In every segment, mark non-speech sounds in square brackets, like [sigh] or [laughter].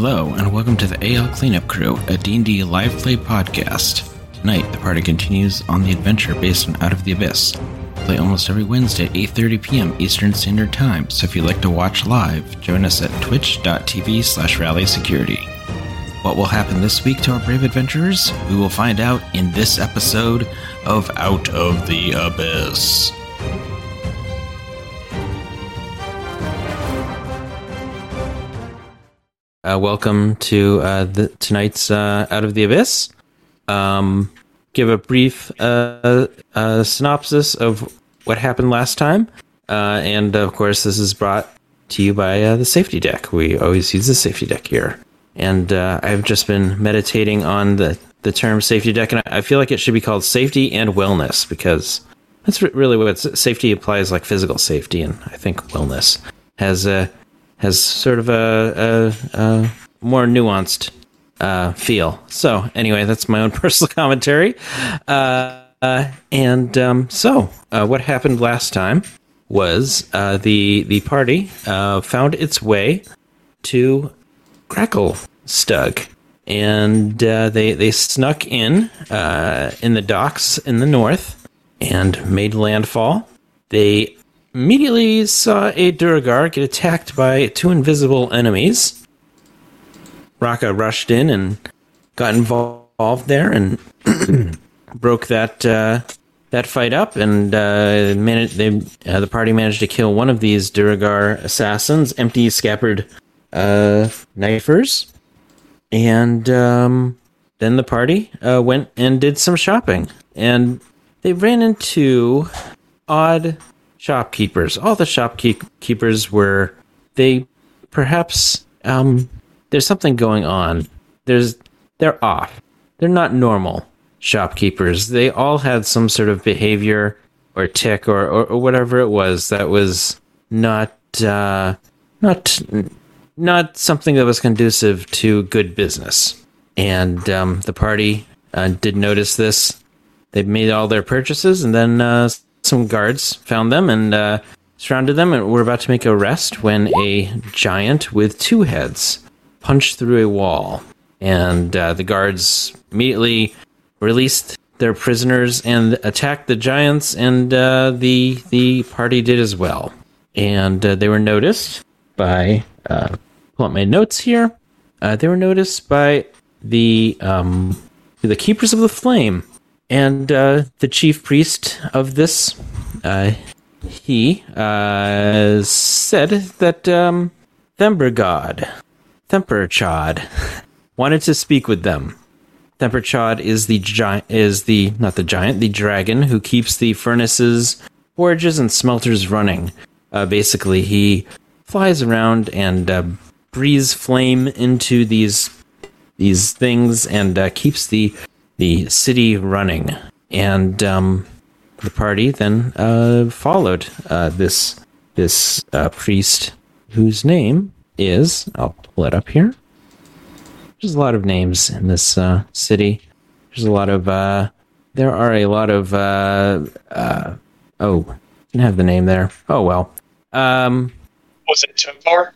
Hello, and welcome to the AL Cleanup Crew, a D&D live play podcast. Tonight, the party continues on the adventure based on Out of the Abyss. Play almost every Wednesday at 8.30 p.m. Eastern Standard Time, so if you'd like to watch live, join us at twitch.tv slash rally security. What will happen this week to our brave adventurers? We will find out in this episode of Out of the Abyss. Uh, welcome to uh, the, tonight's uh, Out of the Abyss. Um, give a brief uh, uh, synopsis of what happened last time. Uh, and of course, this is brought to you by the safety deck. We always use the safety deck here. And I've just been meditating on the, the term safety deck, and I feel like it should be called safety and wellness because that's really what safety applies like physical safety, and I think wellness has a has sort of a, a, a more nuanced uh, feel. So anyway, that's my own [laughs] personal commentary. Uh, uh, and um, so, uh, what happened last time was uh, the the party uh, found its way to Crackle Stug, and they they snuck in in the docks in the north and made landfall. They immediately saw a Duergar get attacked by two invisible enemies. Raka rushed in and got involved there and [clears throat] broke that uh, that fight up, and uh, managed, they, uh, the party managed to kill one of these Duergar assassins, empty scabbard uh, knifers, and um, then the party uh, went and did some shopping, and they ran into odd shopkeepers. All the shopkeepers were they perhaps um there's something going on. There's they're off. They're not normal shopkeepers. They all had some sort of behavior or tick or, or, or whatever it was that was not uh, not not something that was conducive to good business. And um, the party uh, did notice this. They made all their purchases, and then uh, some guards found them and uh, surrounded them, and were about to make a arrest when a giant with two heads punched through a wall, and uh, the guards immediately released their prisoners and attacked the giants, and uh, the the party did as well. And uh, they were noticed by uh, pull up my notes here. Uh, they were noticed by the um, the keepers of the flame and uh, the chief priest of this, uh, he uh, said that um, Thembergod, Themperchod, [laughs] wanted to speak with them. Themperchod is the giant, is the not the giant, the dragon who keeps the furnaces, forges, and smelters running. Uh, basically, he flies around and uh, breathes flame into these these things and uh, keeps the the city running, and um, the party then uh, followed uh, this this uh, priest whose name is I'll pull it up here. There's a lot of names in this uh, city. There's a lot of uh, there are a lot of uh, oh didn't have the name there. Oh well. Um, was it Timbar?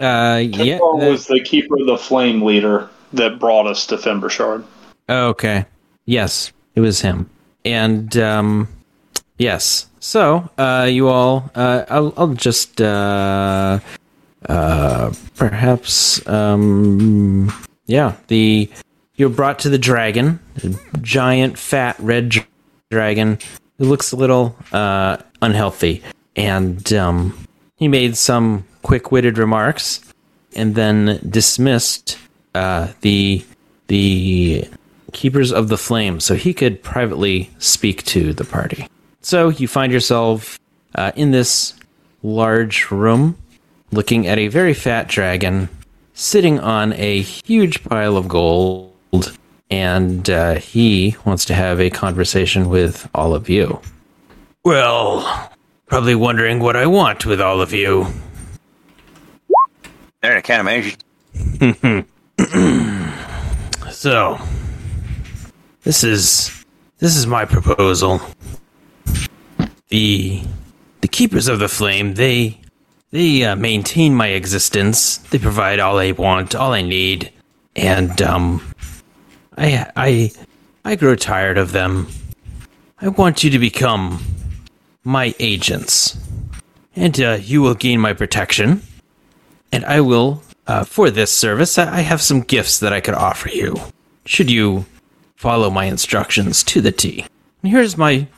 Uh, yeah, was the keeper of the flame leader that brought us to Thembershard. Okay. Yes, it was him. And um, yes. So, uh, you all, uh, I'll, I'll just uh, uh, perhaps, um, yeah, the you're brought to the dragon, giant, fat, red dragon who looks a little uh, unhealthy, and um, he made some quick-witted remarks and then dismissed uh, the the keepers of the flame, so he could privately speak to the party. So you find yourself uh, in this large room, looking at a very fat dragon sitting on a huge pile of gold, and uh, he wants to have a conversation with all of you. Well, probably wondering what I want with all of you. There, I can't imagine. [laughs] [clears throat] So, this is this is my proposal. The the keepers of the flame they they uh, maintain my existence. They provide all I want, all I need, and um, I I I grow tired of them. I want you to become my agents, and uh, you will gain my protection. And I will, uh, for this service, I have some gifts that I could offer you. Should you follow my instructions to the T? And here's my,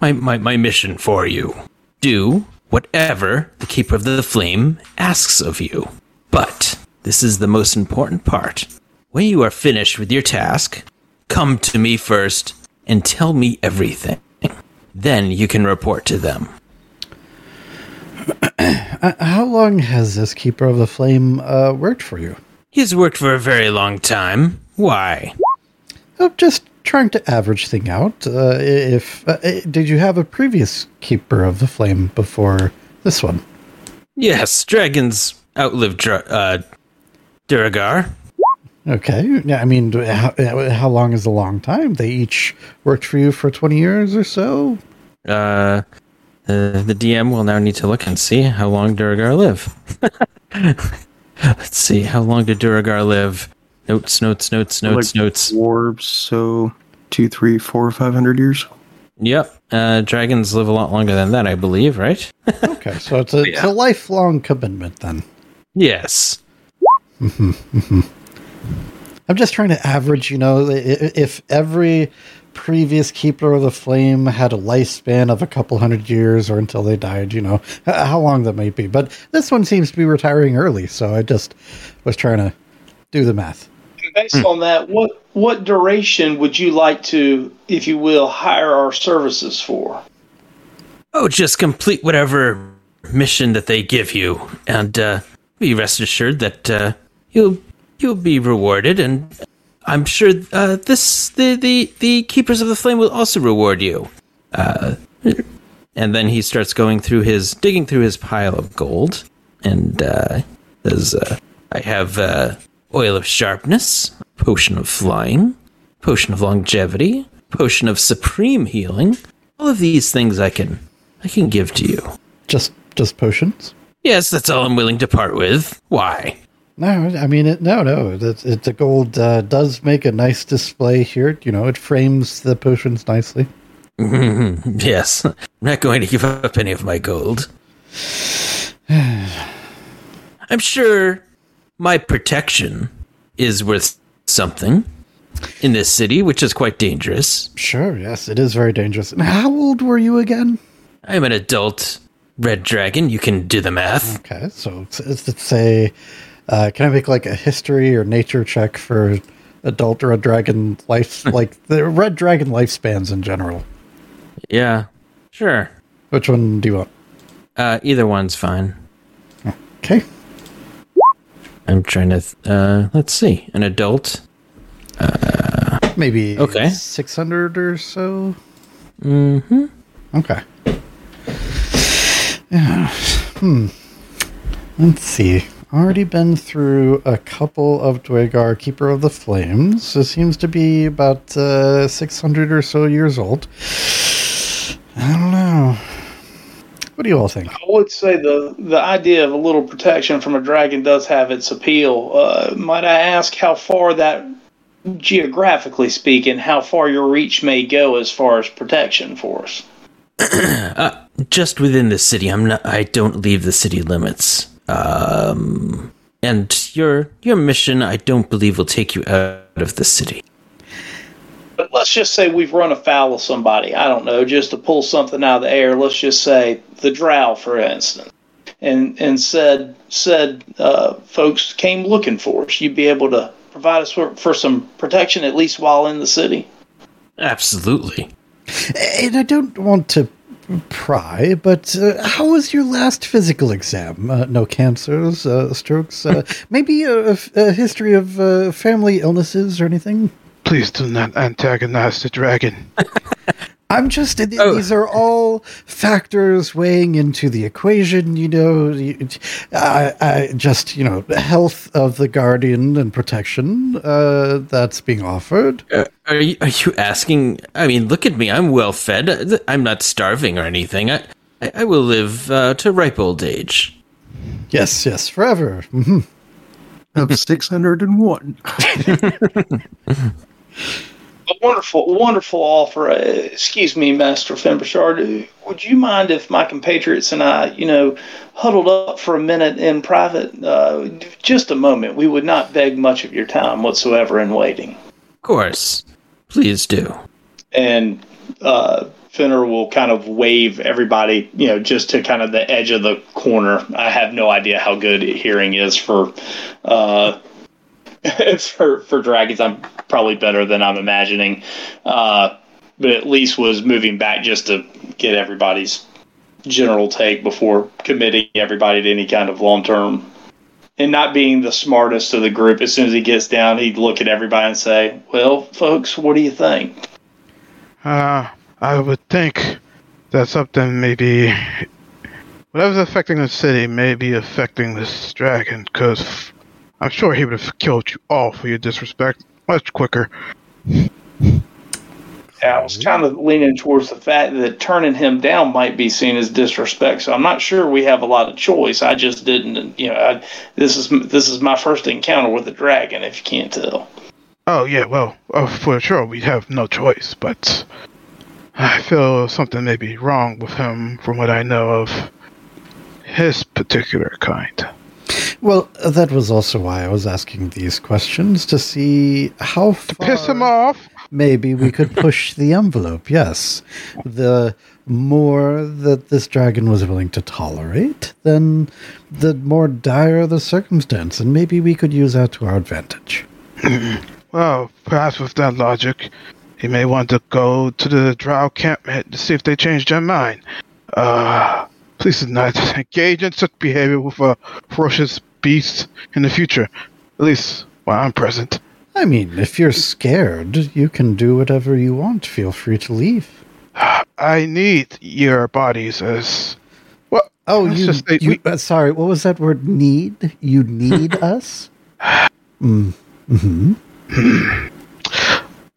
my, my, my mission for you. Do whatever the Keeper of the Flame asks of you. But this is the most important part. When you are finished with your task, come to me first and tell me everything. Then you can report to them. How long has this Keeper of the Flame uh, worked for you? He's worked for a very long time. Why? Oh, just trying to average thing out. Uh, if uh, did you have a previous Keeper of the Flame before this one? Yes, dragons outlive Dra- uh, Duergar. Okay. Yeah, I mean, how, how long is a long time? They each worked for you for twenty years or so. Uh, uh, the DM will now need to look and see how long Duergar live. [laughs] Let's see, how long did Duergar live? Notes, notes, notes, notes, Like notes. Orbs, so two, three, four, five hundred years. Yep, uh, dragons live a lot longer than that, I believe, right? [laughs] Okay, so it's a, it's a lifelong commitment then. yes. [laughs] I'm just trying to average, you know, i- i- if every previous Keeper of the Flame had a lifespan of a couple hundred years or until they died, you know, how long that might be. But this one seems to be retiring early, so I just was trying to do the math. And based on that, what what duration would you like to, if you will, hire our services for? Oh, just complete whatever mission that they give you, and uh, be rest assured that uh, you'll you'll be rewarded. And I'm sure uh, this the, the the keepers of the flame will also reward you. Uh, and then he starts going through his digging through his pile of gold, and uh, says, uh, "I have uh, oil of sharpness, potion of flying, potion of longevity, potion of supreme healing. All of these things I can I can give to you. Just just potions? Yes, that's all I'm willing to part with. Why? No, I mean, it, no, no. It's, it, the gold uh, does make a nice display here. You know, it frames the potions nicely. [laughs] Yes, I'm not going to give up any of my gold. [sighs] I'm sure my protection is worth something in this city, which is quite dangerous. Sure, yes, it is very dangerous. And how old were you again? I'm an adult red dragon. You can do the math. Okay, so let's a. Uh, can I make like a history or nature check for adult red dragon life, [laughs] like the red dragon lifespans in general? Yeah, sure. Which one do you want? Uh, either one's fine. Okay, I'm trying to. Uh, let's see. An adult. maybe Okay. six hundred or so. Mm-hmm. Okay. Yeah. Hmm. Let's see. Already been through a couple of Duergar, Keeper of the Flames. It seems to be about uh, 600 or so years old. I don't know. What do you all think? I would say the the idea of a little protection from a dragon does have its appeal. Uh, might I ask how far that, geographically speaking, how far your reach may go as far as protection for us? [clears throat] just within the city. I'm not. I don't leave the city limits. Um, and your your mission, I don't believe, will take you out of the city. But let's just say we've run afoul of somebody. I don't know, just to pull something out of the air. Let's just say the Drow, for instance, and and said said uh, folks came looking for us. You'd be able to provide us for, for some protection at least while in the city. Absolutely. And I don't want to pry, but uh, how was your last physical exam? Uh, no cancers, uh, strokes, uh, [laughs] maybe a, a history of uh, family illnesses or anything? Please do not antagonize the dragon. [laughs] I'm just, th- Oh. these are all factors weighing into the equation, you know. you- I, I just, you know, the health of the guardian and protection uh, that's being offered. Uh, are you are you asking? I mean, look at me. I'm well fed. I'm not starving or anything. I I, I will live uh, to ripe old age. Yes, yes, forever. hmm Of 601. [laughs] A wonderful, wonderful offer. Uh, excuse me, Master Fembershard. Would you mind if my compatriots and I, you know, huddled up for a minute in private? Uh, just a moment. We would not beg much of your time whatsoever in waiting. Of course, please do. and uh, Finner will kind of wave everybody, you know, just to kind of the edge of the corner. I have no idea how good hearing is for uh, [laughs] for for dragons. I'm probably better than I'm imagining, uh, but at least was moving back just to get everybody's general take before committing everybody to any kind of long term. And not being the smartest of the group, as soon as he gets down, he'd look at everybody and say, "Well, folks, what do you think?" Uh, I would think that something maybe. Whatever's affecting the city may be affecting this dragon, because I'm sure he would have killed you all for your disrespect much quicker. Yeah, I was kind of leaning towards the fact that turning him down might be seen as disrespect. So I'm not sure we have a lot of choice. I just didn't, you know, I, this is this is my first encounter with a dragon. If you can't tell, Oh, yeah, well, uh, for sure, we have no choice, but I feel something may be wrong with him from what I know of his particular kind. Well, that was also why I was asking these questions to see how far Piss him off? maybe we could push the envelope. Yes, the more that this dragon was willing to tolerate, then the more dire the circumstance, and maybe we could use that to our advantage. [clears throat] Well, perhaps with that logic, he may want to go to the Drow campment to see if they change their mind. Uh, please do not [laughs] engage in such behavior with a ferocious beast in the future. At least while I'm present. I mean, if you're scared, you can do whatever you want. Feel free to leave. I need your bodies as. Well, Oh, you, just say you we- uh, sorry, what was that word? Need? You need [laughs] us? Mm. Hmm. [clears throat]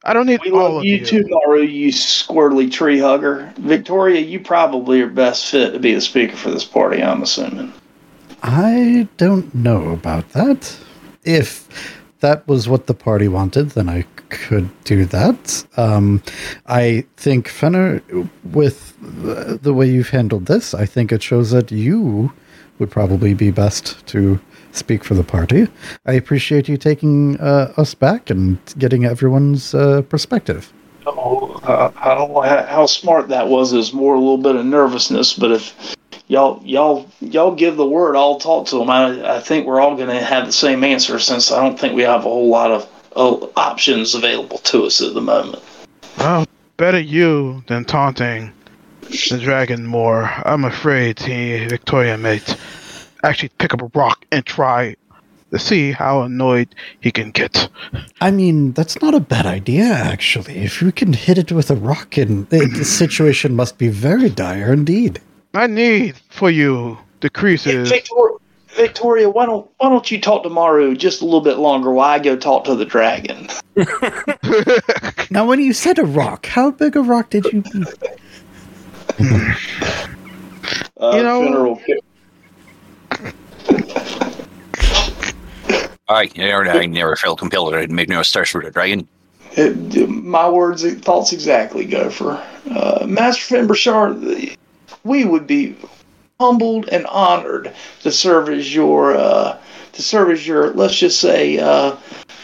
I don't need we all love of you, you. too, Maru. You squirrely tree hugger. Victoria, you probably are best fit to be the speaker for this party. I'm assuming. I don't know about that. If that was what the party wanted, then I could do that. Um, I think Fenner, with the, way you've handled this, I think it shows that you would probably be best to speak for the party. I appreciate you taking uh, us back and getting everyone's uh, perspective. Oh, uh, how smart that was. Is more a little bit of nervousness, but if y'all y'all y'all give the word, I'll talk to them. I, I think we're all going to have the same answer since I don't think we have a whole lot of uh, options available to us at the moment. Well, better you than taunting the dragon more. I'm afraid he, Victoria, may actually pick up a rock and try to see how annoyed he can get. I mean, that's not a bad idea, actually. If we can hit it with a rock, and the situation must be very dire indeed. I need for you decreases. Victoria, Victoria, why don't why don't you talk to Maru just a little bit longer while I go talk to the dragon? [laughs] Now, when you said a rock, how big a rock did you [laughs] mean? Uh, You know- Finner will- I, I never felt compelled to make no stars for the dragon. It, my words, thoughts exactly, Gopher. Uh, Master Fembershard, we would be humbled and honored to serve as your, uh, to serve as your, let's just say, uh,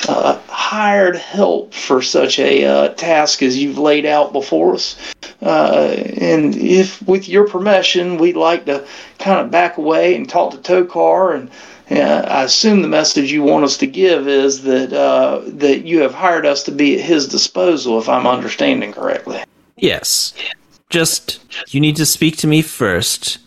uh, hired help for such a uh, task as you've laid out before us. Uh, and if, with your permission, we'd like to kind of back away and talk to Tokar and yeah, I assume the message you want us to give is that uh, that you have hired us to be at his disposal, if I'm understanding correctly. Yes. Just you need to speak to me first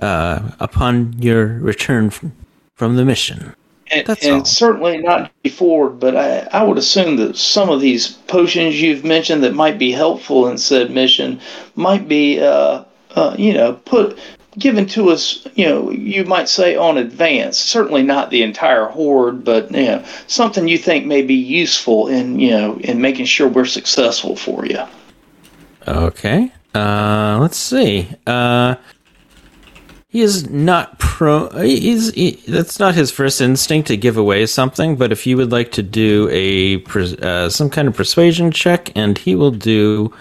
uh, upon your return from, from the mission. And, and certainly not before, but I, I would assume that some of these potions you've mentioned that might be helpful in said mission might be, uh, uh, you know, put given to us. You know, you might say on advance. Certainly not the entire horde, but you know, something you think may be useful in you know in making sure we're successful for you. Okay. Uh, let's see. Uh, he is not pro. He's he, that's not his first instinct to give away something. But if you would like to do a uh, some kind of persuasion check, and he will do,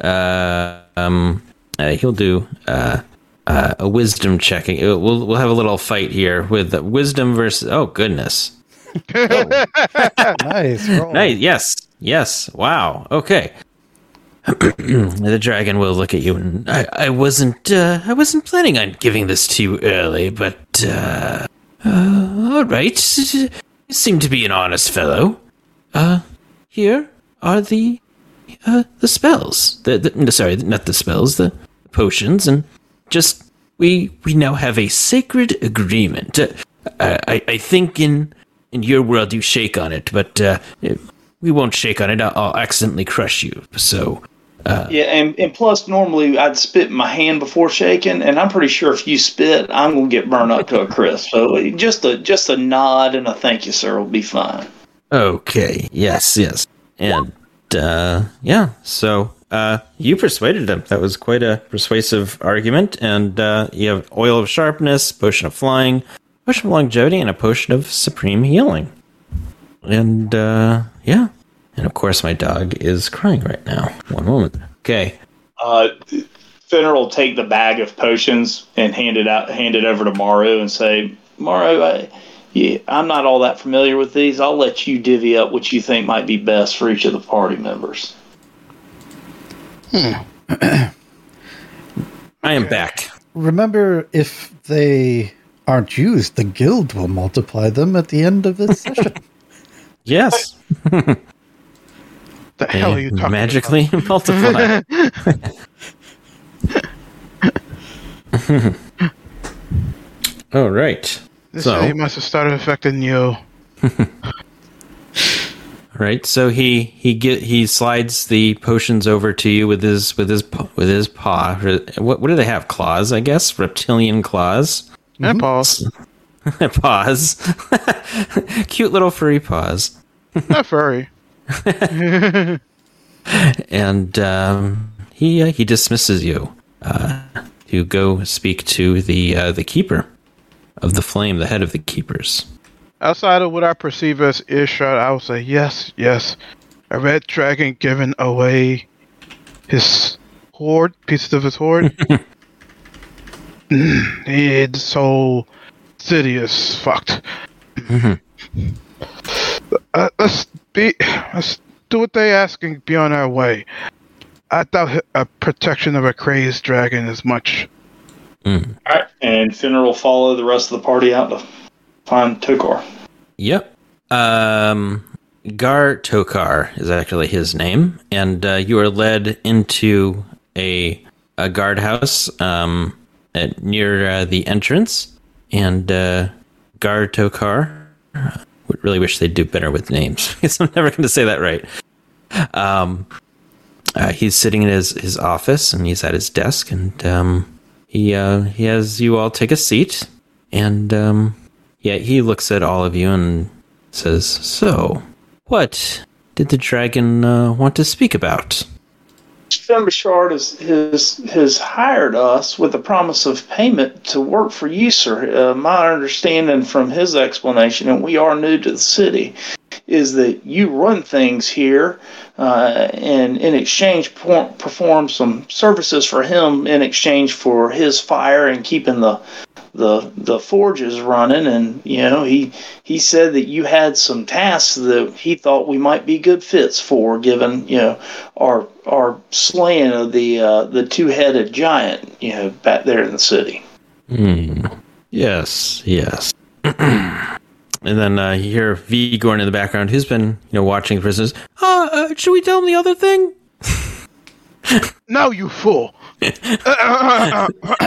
uh, um, uh, he'll do uh, uh, a wisdom check. Uh, We'll we'll have a little fight here with the wisdom versus. Oh goodness. [laughs] Nice. roll. Nice. Yes. Yes. Wow. Okay. [clears throat] the dragon will look at you, and I, I wasn't, uh, I wasn't planning on giving this to you early, but uh, uh, all right. You seem to be an honest fellow. Uh, here are the, uh, the spells. The, the sorry, not the spells, the potions, and just we we now have a sacred agreement. Uh, I I think in in your world you shake on it, but uh, we won't shake on it. I'll, I'll accidentally crush you. So Yeah, and, and plus, normally I'd spit my hand before shaking, and I'm pretty sure if you spit, I'm gonna get burned up to a crisp. So just a just a nod and a thank you, sir, will be fine. okay, yes, yes, and uh, yeah. So uh, you persuaded him. That was quite a persuasive argument. And uh, you have oil of sharpness, potion of flying, potion of longevity, and a potion of supreme healing. And uh, yeah, and of course my dog is crying right now. One moment. Okay. Uh, Fenner will take the bag of potions and hand it out, hand it over to Maru, and say, "Maru, I, yeah, I'm not all that familiar with these. I'll let you divvy up what you think might be best for each of the party members." Hmm. [clears throat] I am back. Remember, if they aren't used, the guild will multiply them at the end of this [laughs] session. Yes. [laughs] The hell are you talking magically [laughs] multiply. [laughs] [laughs] All right. This So- he must have started affecting you. Right. So he he get he slides the potions over to you with his with his with his paw. What what do they have? Claws, I guess. Reptilian claws. And pause. paws. Cute little furry paws. Not furry. [laughs] And um, he uh, he dismisses you uh, to go speak to the uh, the keeper of the flame, the head of the keepers. Outside of what I perceive as earshot, I would say yes, yes. A red dragon giving away his hoard, pieces of his hoard. whole city is fucked. uh, let's be, let's do what they ask and be on our way. I doubt a protection of a crazed dragon is much. All right, and Fenner will follow the rest of the party out to find Tokar. Yep. Um, Gar Tokar is actually his name, and uh, you are led into a a guardhouse um, at, near uh, the entrance. And uh, Gar Tokar would really wish they'd do better with names [laughs] because I'm never going to say that right. Um, uh, he's sitting in his, his office and he's at his desk, and um, he uh, he has you all take a seat, and um, yeah, he looks at all of you and says, "So, what did the dragon uh, want to speak about?" Fen Bouchard has, has, has hired us with the promise of payment to work for you, sir. Uh, my understanding from his explanation, and we are new to the city, is that you run things here uh, and in exchange perform some services for him in exchange for his fire and keeping the the the forges running and you know he he said that you had some tasks that he thought we might be good fits for given you know our our slaying of the uh, the two-headed giant you know back there in the city Hmm. Yes, yes. [clears throat] and then uh, you hear Vigorn in the background, who's been you know watching prisoners. Uh, uh, should we tell him the other thing? [laughs] No, you fool! [laughs]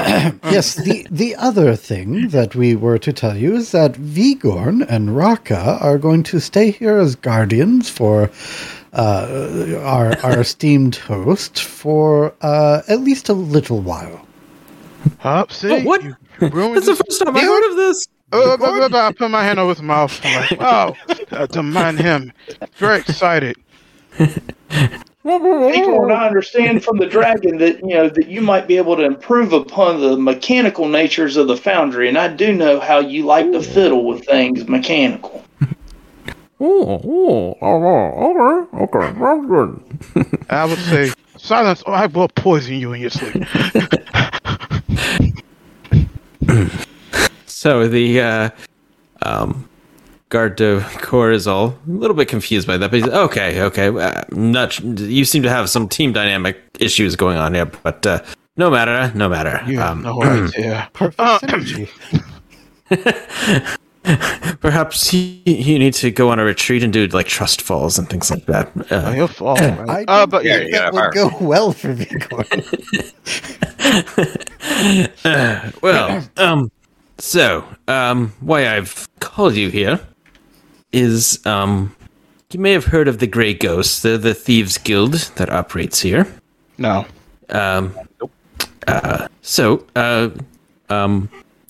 yes, the the other thing that we were to tell you is that Vigorn and Raka are going to stay here as guardians for uh, our our [laughs] esteemed host for uh, at least a little while. Up, see? Oh, what? You That's the first time I heard of this. Uh. I put my hand over his mouth. I'm like, oh, uh, to mind him. Very excited. [laughs] Igor, [laughs] I understand from the dragon that you know that you might be able to improve upon the mechanical natures of the foundry, and I do know how you like to fiddle with things mechanical. Oh, oh, oh, okay, okay, that's good. [laughs] I would say, silence or I will poison you in your sleep. [laughs] So the uh, um, guard de corps is all a little bit confused by that, but he's okay, okay. Uh, not you seem to have some team dynamic issues going on here, but uh, no matter, no matter. You have Um, no idea. [clears throat] Perfect Uh, synergy. [laughs] perhaps you, you need to go on a retreat and do like trust falls and things like that. Oh, Uh, he'll fall. Right? I Uh, but yeah, yeah, that would go well for Vigorn. [laughs] well, [clears throat] um, so um, why I've called you here is um, you may have heard of the Grey Ghosts, the the thieves guild that operates here. no. Um, uh, so, uh, um,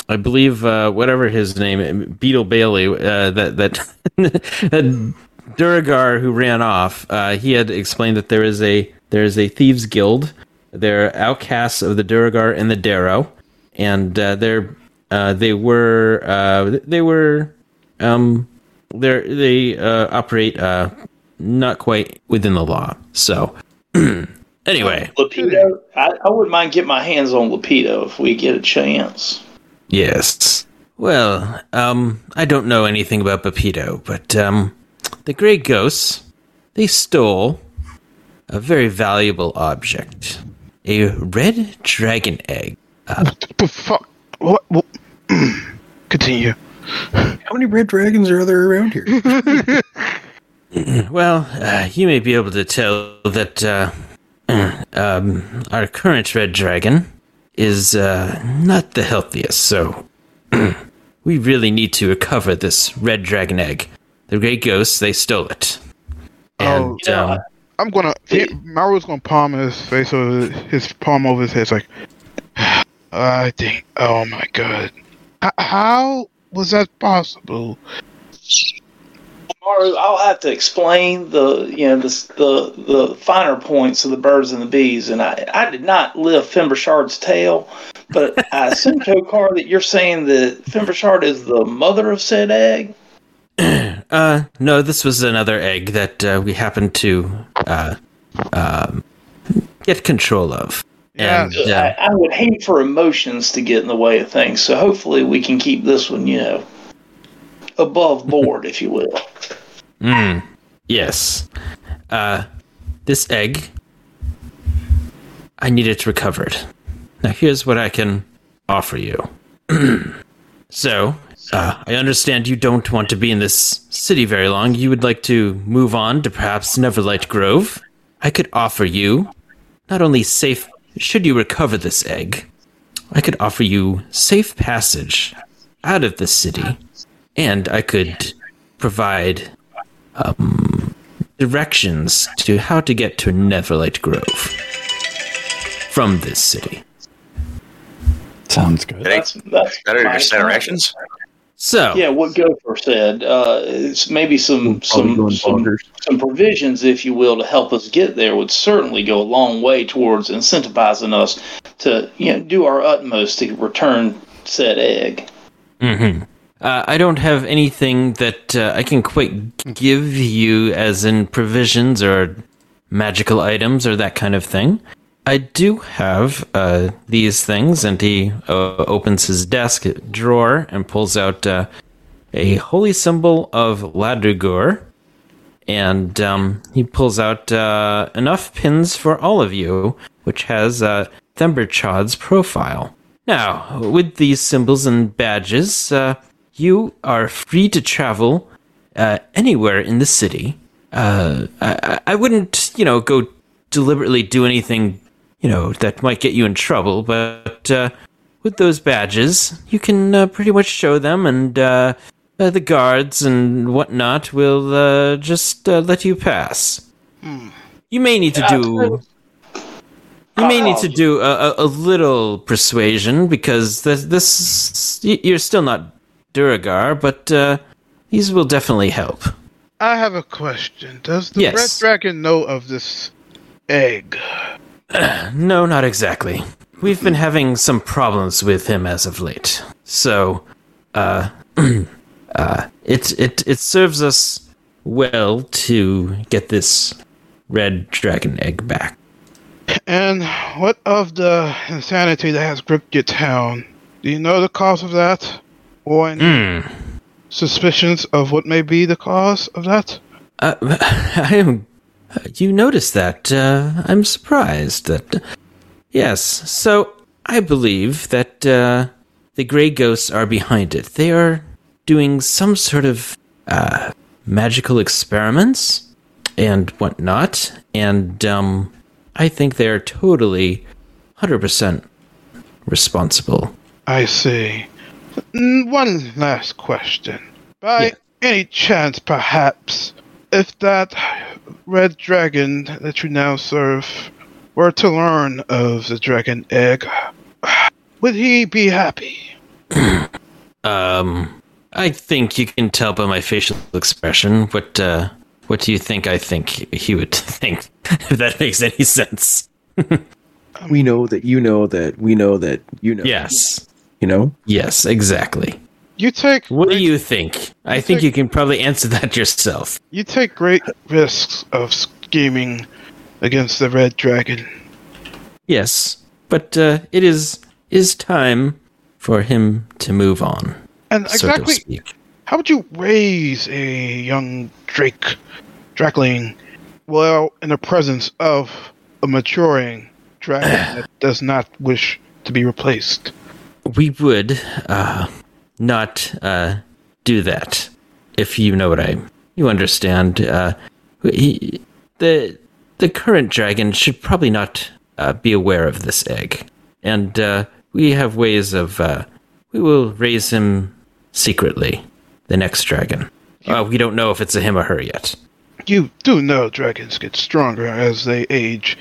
I believe uh, whatever his name, Beetle Bailey, uh, that that [laughs] that Duergar who ran off, uh, he had explained that there is a there is a thieves guild. They're outcasts of the Duragar and the Derro, and uh, they're uh, they were uh, they were um, they they uh, operate uh, not quite within the law. So. [clears throat] Anyway, Lapido, I, I wouldn't mind getting my hands on Lapido if we get a chance. Yes. Well, um, I don't know anything about Pepito, but um, the Grey Ghosts, they stole a very valuable object, a red dragon egg. But fuck. What? what? [clears throat] Continue. How many red dragons are there around here? [laughs] Well, uh, you may be able to tell that uh, [clears throat] um, our current red dragon is uh, not the healthiest, so [clears throat] we really need to recover this red dragon egg. The Grey Ghosts, they stole it. And, Oh, Yeah. um, I'm gonna. He, Maru's gonna palm his face over his palm over his head. It's like, [sighs] I think. Oh my god. H- how was that possible? Maru, I'll have to explain the you know the the, the finer points of the birds and the bees, and I I did not lift Fimbershard's tail, but I assume Tokar that you're saying that Fimbershard is the mother of said egg. [clears throat] Uh, no, this was another egg that uh, we happened to uh, um, get control of. Yeah. And, I, uh, I would hate for emotions to get in the way of things, so hopefully we can keep this one, you know, above [laughs] board, if you will. mm, yes. Uh, this egg, I need it recovered. Now, here's what I can offer you. [clears throat] so, uh, I understand you don't want to be in this city very long. You would like to move on to perhaps Neverlight Grove. I could offer you not only safe, should you recover this egg, I could offer you safe passage out of the city, and I could provide um, directions to how to get to Neverlight Grove from this city. Sounds good. That's that's Better my just directions. So, Yeah, what Gopher said. Uh, it's maybe some some some, some provisions, if you will, to help us get there would certainly go a long way towards incentivizing us to you know do our utmost to return said egg. hmm Uh, I don't have anything that uh, I can quite give you, as in provisions or magical items or that kind of thing. I do have uh, these things, and he uh, opens his desk drawer and pulls out uh, a holy symbol of Laduguer, and um, he pulls out uh, enough pins for all of you, which has uh, Themberchaud's profile. Now, with these symbols and badges, uh, you are free to travel uh, anywhere in the city. I- I wouldn't, you know, go deliberately do anything you know, that might get you in trouble, but uh, with those badges, you can uh, pretty much show them, and uh, uh, the guards and whatnot will uh, just uh, let you pass. You may need to do. You may need to do a, a, a little persuasion because this, this you're still not Duergar, but uh, these will definitely help. I have a question. Does the Yes. red dragon know of this egg? [clears throat] No, not exactly. We've been having some problems with him as of late. So, uh, [clears throat] uh, it it it serves us well to get this red dragon egg back. And what of the insanity that has gripped your town? Do you know the cause of that? Or any Hmm. suspicions of what may be the cause of that? Uh, [laughs] I am. You noticed that? Uh, I'm surprised that. Yes. So I believe that uh, the gray ghosts are behind it. They are doing some sort of uh, magical experiments and whatnot, and um, I think they are totally, hundred percent responsible. I see. One last question. By Yeah. any chance, perhaps, if that red dragon that you now serve were to learn of the dragon egg, would he be happy? [clears throat] Um, I think you can tell by my facial expression. What uh, what do you think? I think he would [laughs] think. If that makes any sense. We know that you know that we know that you know. Yes. You know? Yes. Exactly. You take What do you think? I think you can probably answer that [laughs] yourself. you take great risks of scheming against the red dragon. Yes, but uh, it is is time for him to move on. And so to exactly speak. how would you raise a young Drake Drakling well in the presence of a maturing dragon that does not wish to be replaced? We would uh, not uh, do that if you know what I you understand. Uh, he, the the current dragon should probably not uh, be aware of this egg, and uh, we have ways of uh, we will raise him secretly. The next dragon. Uh, we don't know if it's a him or her yet. You do know dragons get stronger as they age.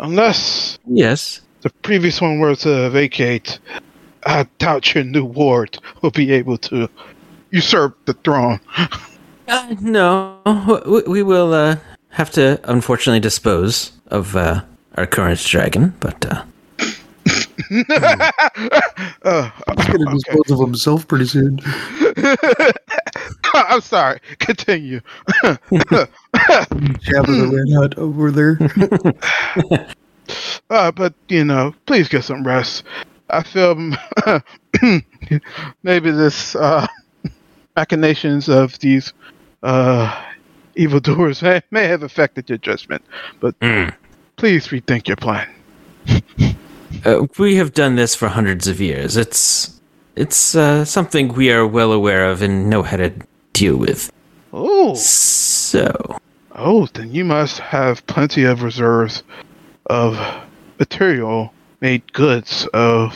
Unless Yes. the previous one were to vacate, I doubt your new ward will be able to usurp the throne. [laughs] Uh, no, we, we will uh, have to unfortunately dispose of uh, our current dragon, but uh, [laughs] Uh, He's gonna dispose of himself pretty soon. [laughs] I'm sorry. Continue. Jabba the Red Hut over there. Uh, but you know, please get some rest. I feel [coughs] maybe this uh, [laughs] machinations of these uh, evildoers [laughs] may, may have affected your judgment, but please rethink your plan. [laughs] uh, we have done this for hundreds of years. It's it's uh, something we are well aware of and know how to deal with. Oh, So, oh, then you must have plenty of reserves of material made goods of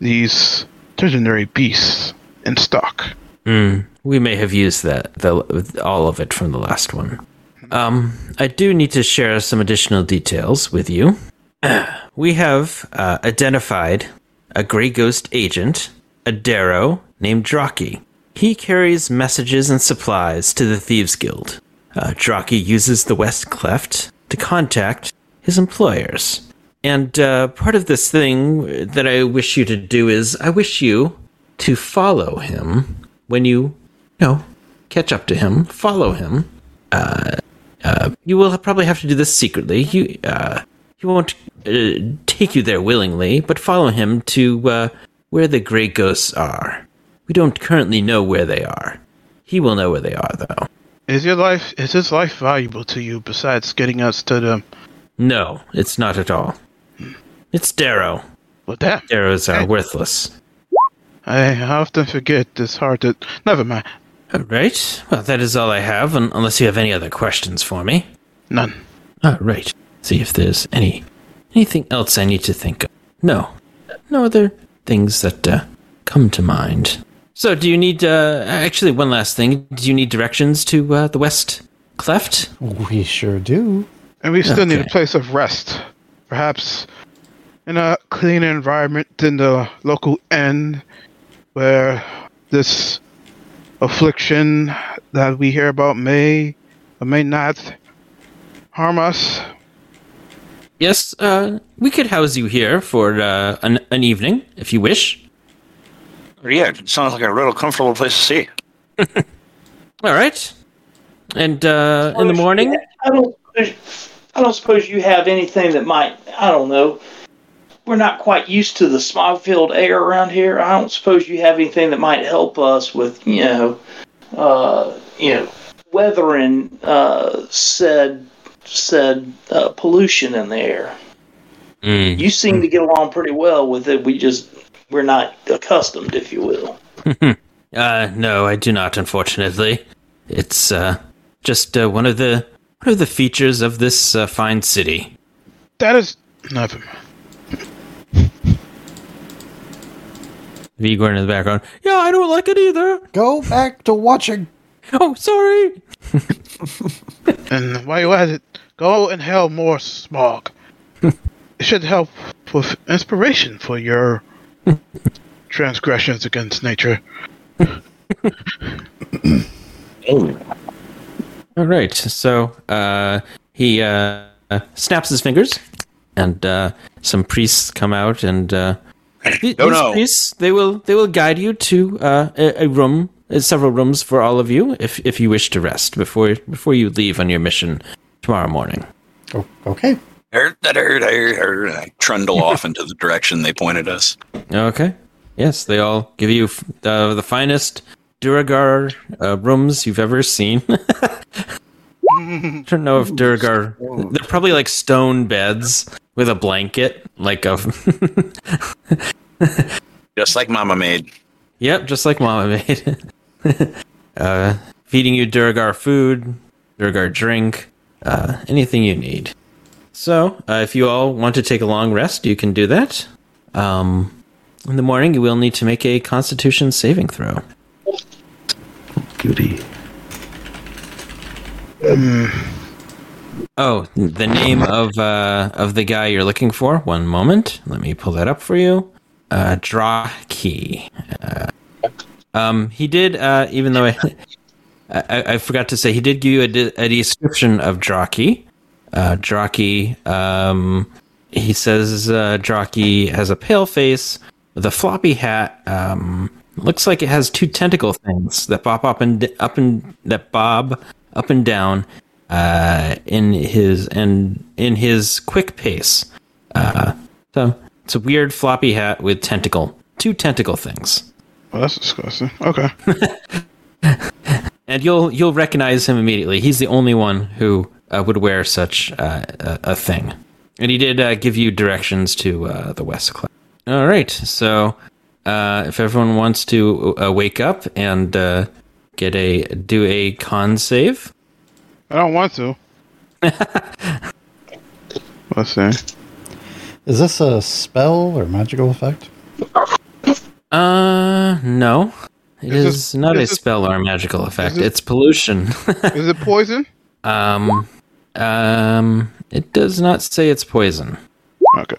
these legendary beasts in stock. mm, we may have used that the, all of it from the last one. Um, I do need to share some additional details with you. [clears throat] we have uh, identified a Grey Ghost agent, a Derro named Droki. He carries messages and supplies to the Thieves Guild. Uh, Droki uses the West Cleft to contact his employers. And uh, part of this thing that I wish you to do is I wish you to follow him when you, you know, catch up to him, follow him. Uh, uh, you will probably have to do this secretly. You, uh, he won't uh, take you there willingly, but follow him to uh, where the Grey Ghosts are. We don't currently know where they are. He will know where they are, though. Is your life is his life valuable to you besides getting us to the No, it's not at all. It's Derro. well damn. Derros are worthless. I often forget this hard to never mind. All right. Well, that is all I have, un- unless you have any other questions for me. None. All right. See if there's any anything else I need to think of? No, no other things that uh, come to mind. So, do you need? Uh, actually, one last thing. Do you need directions to uh, the west cleft? We sure do. And we still need a place of rest. Perhaps in a cleaner environment than the local inn where this affliction that we hear about may or may not harm us. Yes, uh, we could house you here for uh, an, an evening if you wish. Yeah, it sounds like a real comfortable place to see. [laughs] All right. And uh, in the morning, I don't. I don't suppose you have anything that might. I don't know. We're not quite used to the smog-filled air around here. I don't suppose you have anything that might help us with, you know, uh, you know, weathering uh, said said uh, pollution in the air. Mm. You seem to get along pretty well with it. We just we're not accustomed, if you will. [laughs] Uh, no, I do not. Unfortunately, it's uh, just uh, one of the one of the features of this uh, fine city. That is nothing. Vigor in the background. Yeah, I don't like it either. Go back to watching. Oh, sorry. And while you're at it, go inhale more smog. it should help with inspiration for your transgressions against nature. Oh. [coughs] All right. So uh, he uh, snaps his fingers, and uh, some priests come out, and th- No, no. priests they will they will guide you to uh, a, a room, uh, several rooms for all of you, if if you wish to rest before before you leave on your mission tomorrow morning. Oh, okay. I trundle [laughs] off into the direction they pointed us. Okay. Yes, they all give you f- uh, the finest Duergar uh, rooms you've ever seen. [laughs] I don't know if Duergar. They're probably like stone beds with a blanket, like a. [laughs] Just like Mama made. yep, just like Mama made. [laughs] uh, feeding you Duergar food, Duergar drink, uh, anything you need. So, uh, if you all want to take a long rest, you can do that. Um, in the morning, you will need to make a Constitution saving throw. Goody. Oh, the name of uh, of the guy you're looking for. One moment. Let me pull that up for you. Uh, Droki. Uh, um, he did. Uh, even though I, [laughs] I, I forgot to say, he did give you a, de- a description of Droki. Uh, Droki. Um, he says uh, Droki has a pale face with a floppy hat. Um, looks like it has two tentacle things that bob up and up and that bob up and down uh, in his and in his quick pace. Uh, so it's a weird floppy hat with tentacle, two tentacle things, Well, that's disgusting. Okay. and you'll you'll recognize him immediately. He's the only one who uh, would wear such uh, a, a thing, and he did uh, give you directions to uh, the West Cleft. All right, so uh, if everyone wants to uh, wake up and uh, get a do a con save. I don't want to. [laughs] Let's see. Is this a spell or magical effect? Uh, no. It Is is, this- not is a this- spell or a magical effect. this- It's pollution. [laughs] Is it poison? um, um, it does not say it's poison. Okay.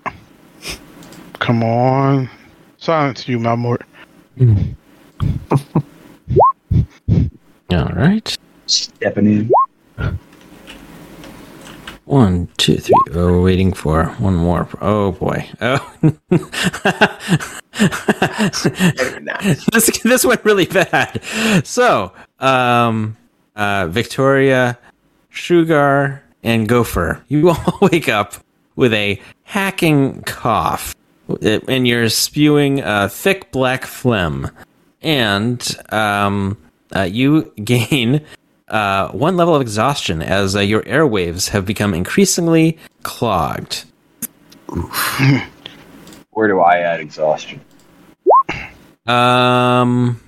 Come on. Silence you, Malmort. [laughs] All right. Stepping in. One, two, three. Oh, we're waiting for one more. Oh boy. Oh. [laughs] this this went really bad. So, um, uh, Victoria, Sugar, and Gopher, you [laughs] all wake up with a hacking cough, and you're spewing a thick black phlegm, and um, uh, you [laughs] gain uh, one level of exhaustion as uh, your airwaves have become increasingly clogged. [laughs] Where do I add exhaustion? Um,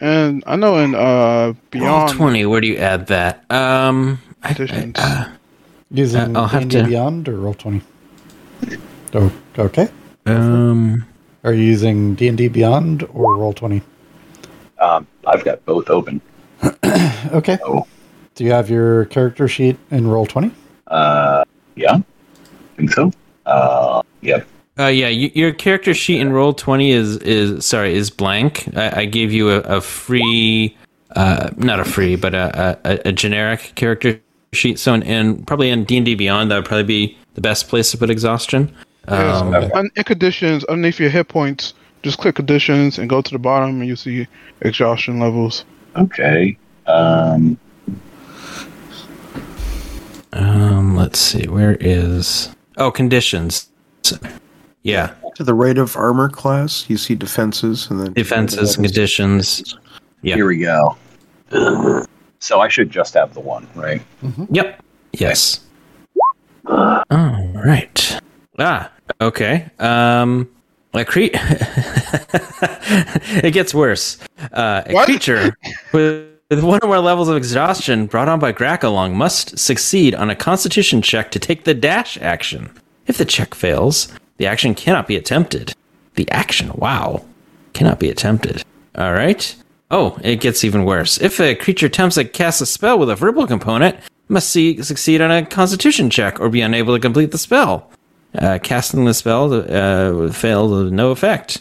And I know in uh roll Beyond twenty. Where do you add that? Um, I, Editions. uh, Using Uh, I'll have D&D to- Beyond or Roll20? Oh, okay. Um, Are you using D and D Beyond or Roll Twenty? Um, I've got both open. [clears throat] Okay. Oh. Do you have your character sheet in Roll Twenty? Uh, yeah, think so. Uh, yep. uh, yeah, y- your character sheet in roll twenty is is sorry is blank. I, I gave you a, a free, uh, not a free, but a, a, a generic character sheet. So in, in probably in D and D Beyond, that would probably be the best place to put exhaustion. Yes, Um, in conditions, underneath your hit points, just click conditions and go to the bottom, and you see exhaustion levels. Okay. Um, Um, let's see. Where is? Oh, conditions. Yeah, To the right of armor class, you see defenses and then defenses, and conditions. Yeah. Here we go. So I should just have the one, right? Yep. Yes. All right. Ah. Okay. Um. A cre- [laughs] It gets worse. Uh, a What? creature with, with one or more levels of exhaustion brought on by Grackalong must succeed on a Constitution check to take the dash action. If the check fails, the action cannot be attempted. The action, wow, cannot be attempted. All right. Oh, it gets even worse. If a creature attempts to cast a spell with a verbal component, must see, succeed on a Constitution check or be unable to complete the spell. Uh, casting the spell uh, would fail no effect.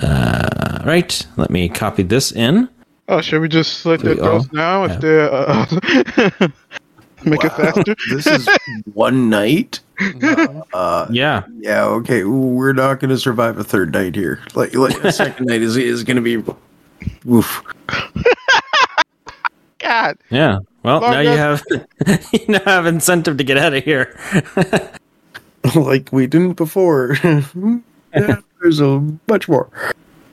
Uh, right. Let me copy this in. Oh, should we just select Do their we all throws now if they're uh, [laughs] make it faster? [laughs] this is one night. Uh, Yeah. yeah, okay. We're not going to survive a third night here. Like, like a second night is is going to be. Oof. [laughs] God, Yeah. Well, Long now you have you now have incentive to get out of here. like we didn't before. yeah, there's a much more.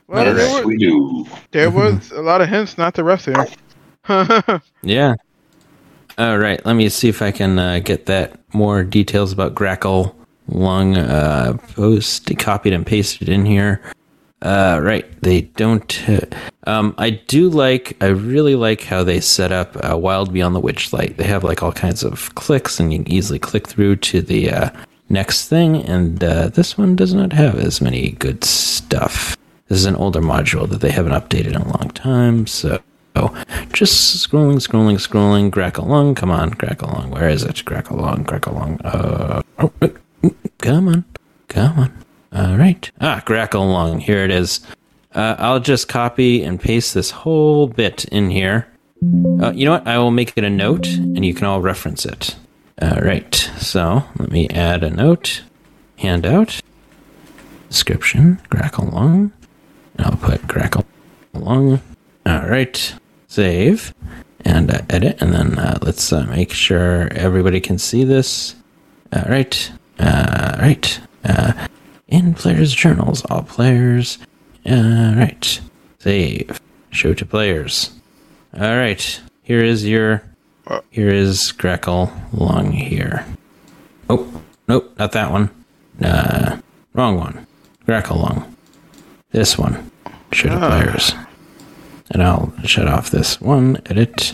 Well, Yeah, there, Yes, was, we do. there was a lot of hints not to rest here. [laughs] Yeah. All right. Let me see if I can uh, get that more details about Grackle Lung uh, post copied and pasted in here. Uh, right. They don't. Uh, um, I do like. I really like how they set up uh, Wild Beyond the Witchlight. They have like all kinds of clicks, and you can easily click through to the uh, next thing. And uh, this one does not have as many good stuff. This is an older module that they haven't updated in a long time. So just scrolling, scrolling, scrolling. Grackle along. Come on, grackle along. Where is it? Grackle along, grackle along. Uh, oh, uh, come on, come on. All right. Ah, grackle along. Here it is. Uh, I'll just copy and paste this whole bit in here. Uh, you know what? I will make it a note, and you can all reference it. All right. So let me add a note. Handout. Description. Grackle along. I'll put grackle along. All right. Save and uh, edit, and then uh, let's uh, make sure everybody can see this. All right. Uh, right. Uh, in players' journals, all players. All right. Save. Show to players. All right. Here is your. Here is Greckle Long here. Oh, nope, not that one. Uh, wrong one. Greckle Long. This one. Show to players. And I'll shut off this one. Edit.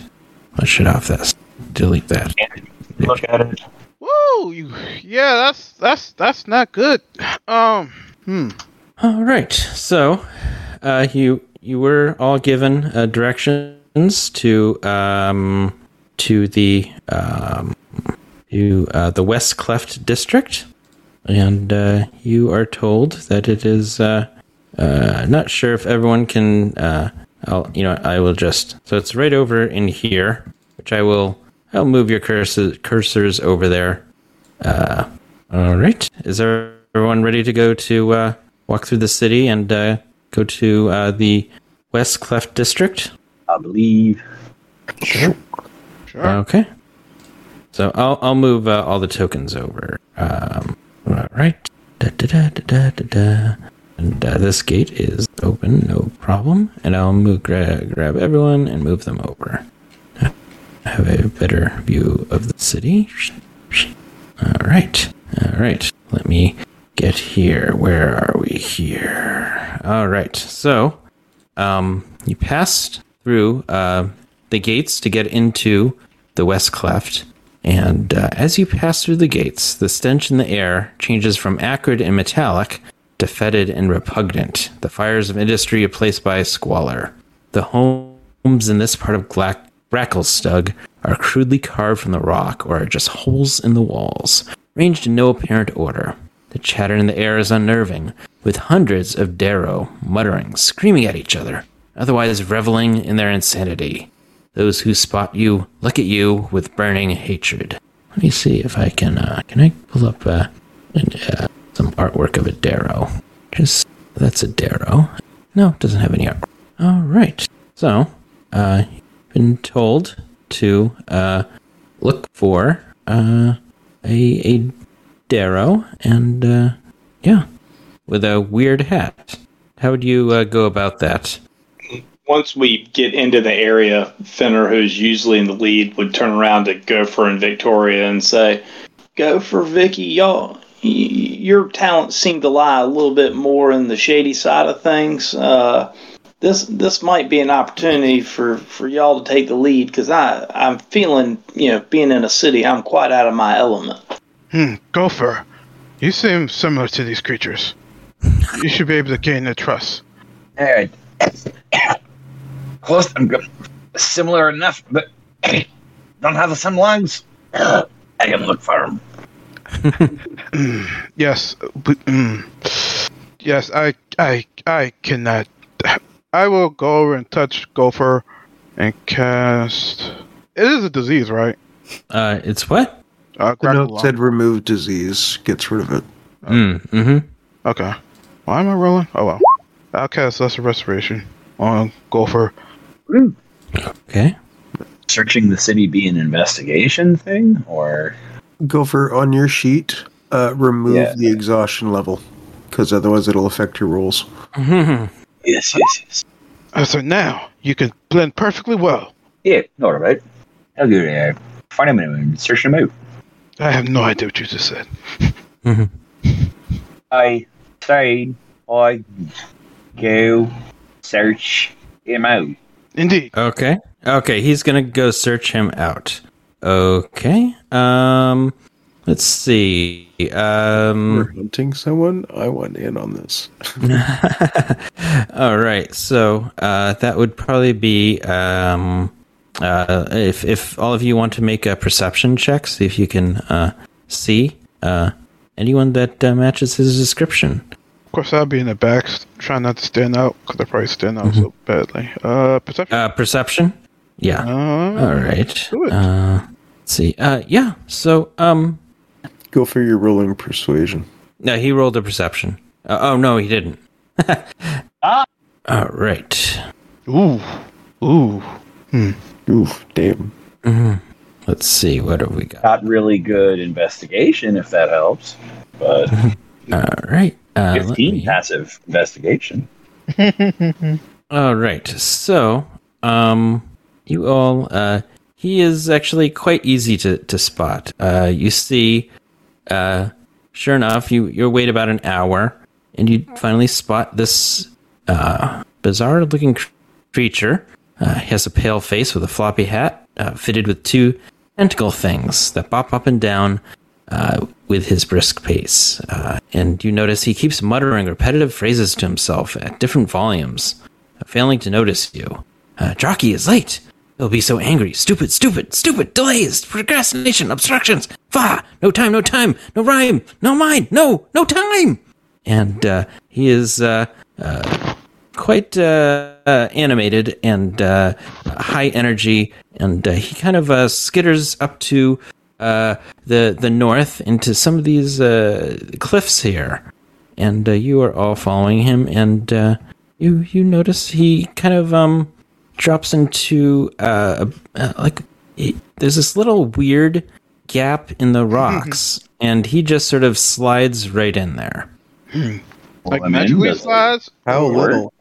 Let's shut off this. Delete that. Look at it. Woo! You, yeah, that's that's that's not good. Um, hmm. All right. So, uh, you you were all given uh, directions to um, to the um, to uh, the West Cleft district, and uh, you are told that it is. Uh, uh, not sure if everyone can. Uh, I'll you know I will just so it's right over in here, which I will. I'll move your cursors cursors over there. Uh, all right. Is everyone ready to go to uh, walk through the city and uh, go to uh, the West Cleft District? I believe. Sure. Okay. So I'll I'll move uh, all the tokens over. Um, all right. Da, da, da, da, da, da, da. And uh, this gate is open, no problem. And I'll move gra- grab everyone and move them over. I [laughs] Have a better view of the city. All right. All right. Let me get here. Where are we here? All right. So, um, you passed through uh, the gates to get into the West Cleft, And uh, as you pass through the gates, the stench in the air changes from acrid and metallic to fetid and repugnant. The fires of industry replaced by squalor. The homes in this part of Gla- Gracklstugh are crudely carved from the rock or are just holes in the walls, ranged in no apparent order. The chatter in the air is unnerving, with hundreds of Derro muttering, screaming at each other, otherwise reveling in their insanity. Those who spot you look at you with burning hatred. Let me see if I can. Uh, can I pull up uh, an, uh, some artwork of a Derro? Just that's a Derro. No, it doesn't have any artwork. All right. So, uh, been told to uh, look for uh, a a Derro, and uh, yeah, with a weird hat. How would you uh, go about that? Once we get into the area, Finner, who's usually in the lead, would turn around to Gopher and Victoria and say, "Gopher Vicky, y'all, your talents seem to lie a little bit more in the shady side of things. Uh, this this might be an opportunity for, for y'all to take the lead because I I'm feeling you know being in a city I'm quite out of my element. Hmm, Gopher, you seem similar to these creatures. You should be able to gain their trust. Alright. Close. I'm good. Similar enough, but [coughs] don't have the same lungs. [coughs] I can look for them. [laughs] Yes, but, mm, yes, I, I, I cannot. I will go over and touch Gopher and cast. It is a disease, right? Uh, it's what? Uh, The note said remove disease, gets rid of it. Mm, mm-hmm. Okay. Why am I rolling? Oh well. I'll cast Lesser Restoration on Gopher. Okay. Searching the city be an investigation thing, or Gopher, on your sheet, uh, remove Yeah. the exhaustion level, because otherwise it'll affect your rolls. [laughs] yes, yes, yes. Uh, so now you can blend perfectly well. Yeah, not all right. I'll go uh, find him and search him out. I have no idea what you just said. [laughs] I say I go search him out. Indeed. Okay. Okay, he's gonna go search him out. Okay. Um let's see. We're Um hunting someone. I want in on this. [laughs] all right. So, uh that would probably be um uh if if all of you want to make a perception check, see if you can uh see uh anyone that uh, matches his description. Of course, I'll be in the back, trying not to stand out because I probably stand out so badly. Uh, perception. Uh perception? Yeah. Uh, all right. do it. Uh let's see. Uh yeah. So, um Gopher your rolling persuasion. No, he rolled a perception. Uh, oh no, he didn't. [laughs] Ah. All right. Ooh, ooh. Oof, damn. Let's see. What have we got? Not really good investigation, if that helps. But [laughs] All right. Uh, 15 me- passive investigation. [laughs] all right. So, um, you all, uh, he is actually quite easy to to spot. Uh, you see, uh, sure enough, you you wait about an hour, and you finally spot this uh, bizarre looking creature. Uh, he has a pale face with a floppy hat, uh, fitted with two tentacle things that bop up and down uh, with his brisk pace. Uh, and you notice he keeps muttering repetitive phrases to himself at different volumes, failing to notice you. Uh, Droki is late. He'll be so angry. Stupid, stupid, stupid. Delays, procrastination, obstructions. Fa! No time, no time, no rhyme, no mind, no, no time! And uh, he is uh, uh, quite uh, uh, animated and uh, high energy, and he kind of skitters up to the the north into some of these cliffs here, and you are all following him, and you you notice he kind of um drops into uh, uh like he- there's this little weird gap in the rocks, and he just sort of slides right in there. Like Well, I'm magically slides. How Or- little?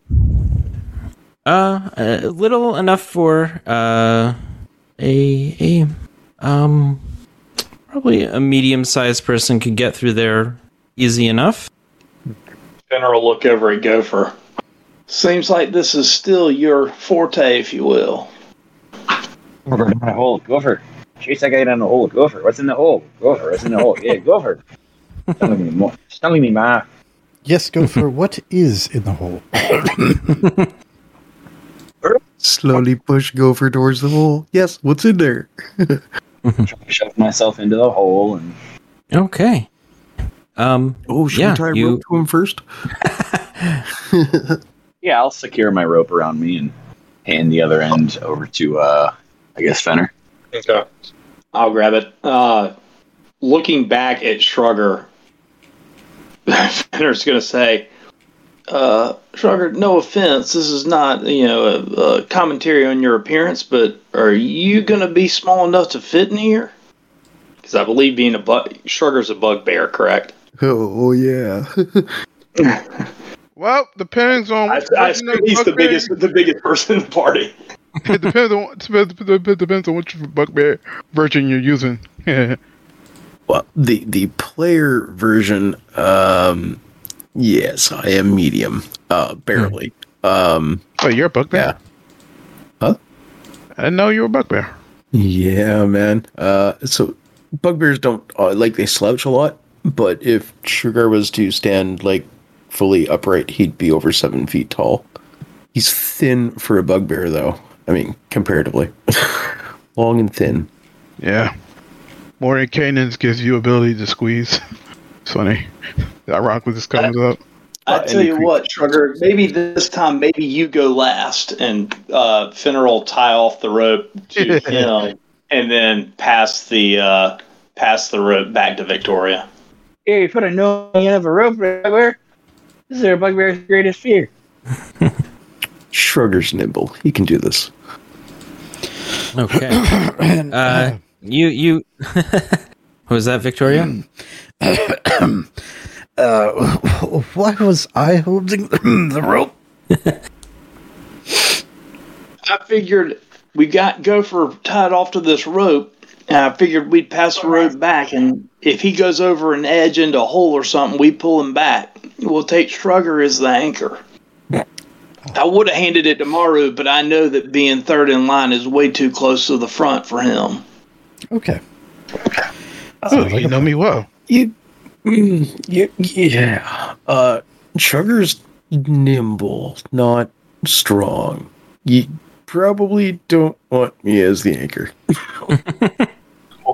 Uh, a little enough for uh a a um probably a medium-sized person could get through there easy enough. General look over at Gopher. Seems like this is still your forte, if you will. We're going to hold. Go for chase that guy down the hole. Go for it. What's in the hole? Go for it. What's in the hole? Yeah, go for it. Telling me more. Telling me, ma. Yes, go for what is in the hole. Slowly push Gopher towards the hole. Yes, what's in there? Trying to shove myself into the hole and Okay. Um. Oh, should Yeah, we tie a you- rope to him first? [laughs] yeah, I'll secure my rope around me and hand the other end over to uh, I guess Fenner. Okay. I'll grab it. Uh, looking back at Shrugger, [laughs] Fenner's going to say, uh, Shrugger, no offense. This is not, you know, a, a commentary on your appearance, but are you going to be small enough to fit in here? Because I believe being a bug, Shrugger's a bugbear, correct? Oh, oh, yeah. [laughs] Well, depends on I, which I version of he's the biggest, the biggest person in the party. It depends on depends, depends depends on which bugbear version you're using. [laughs] well, the the player version, um, yes, I am medium, uh, barely. Um, oh, you're a bugbear. Huh? I didn't know you were a bugbear. yeah, man. Uh, so bugbears don't uh, like they slouch a lot, but if Sugar was to stand like fully upright, he'd be over seven feet tall. He's thin for a bugbear, though. I mean, comparatively, [laughs] long and thin. Yeah. More Canaan's gives you ability to squeeze. It's funny. Ironically, this comes up. I Uh, tell you creature. what, Shrugger, maybe this time, maybe you go last, and uh, Finner will tie off the rope to [laughs] him, and then pass the uh, pass the rope back to Victoria. Here, you put a no end of a rope bugbear. This is our bugbear's greatest fear. Shrugger's nimble. He can do this. Okay. [coughs] uh, you you. what [laughs] was that, Victoria? [coughs] Uh, why was I holding the [coughs] rope? I figured we got Gopher tied off to this rope, and I figured we'd pass the rope back, and if he goes over an edge into a hole or something, we pull him back. We'll take Shrugger as the anchor. I would have handed it to Maru, but I know that being third in line is way too close to the front for him. Okay. Oh, you know me well. You, mm, yeah, yeah. Uh, Sugar's nimble, not strong. You probably don't want me as the anchor. [laughs]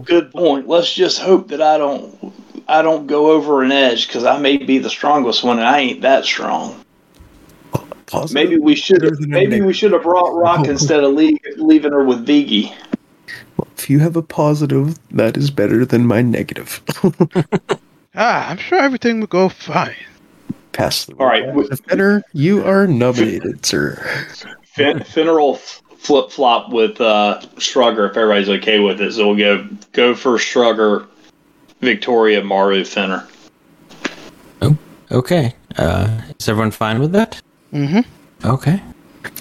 Well, good point. Let's just hope that I don't I don't go over an edge because I may be the strongest one, and I ain't that strong. Positive? Maybe we should Better than a maybe we should have brought Rock instead of leave, leaving her with Vigi. If you have a positive, that is better than my negative. [laughs] Ah, I'm sure everything will go fine. Pass the All right, we- Fenner, you are nominated, sir. Fin- Finner will flip flop with uh, Shrugger if everybody's okay with it. So we'll go go for Shrugger, Victoria, Maru, Finner. Okay. Uh, is everyone fine with that? Mm-hmm. Okay.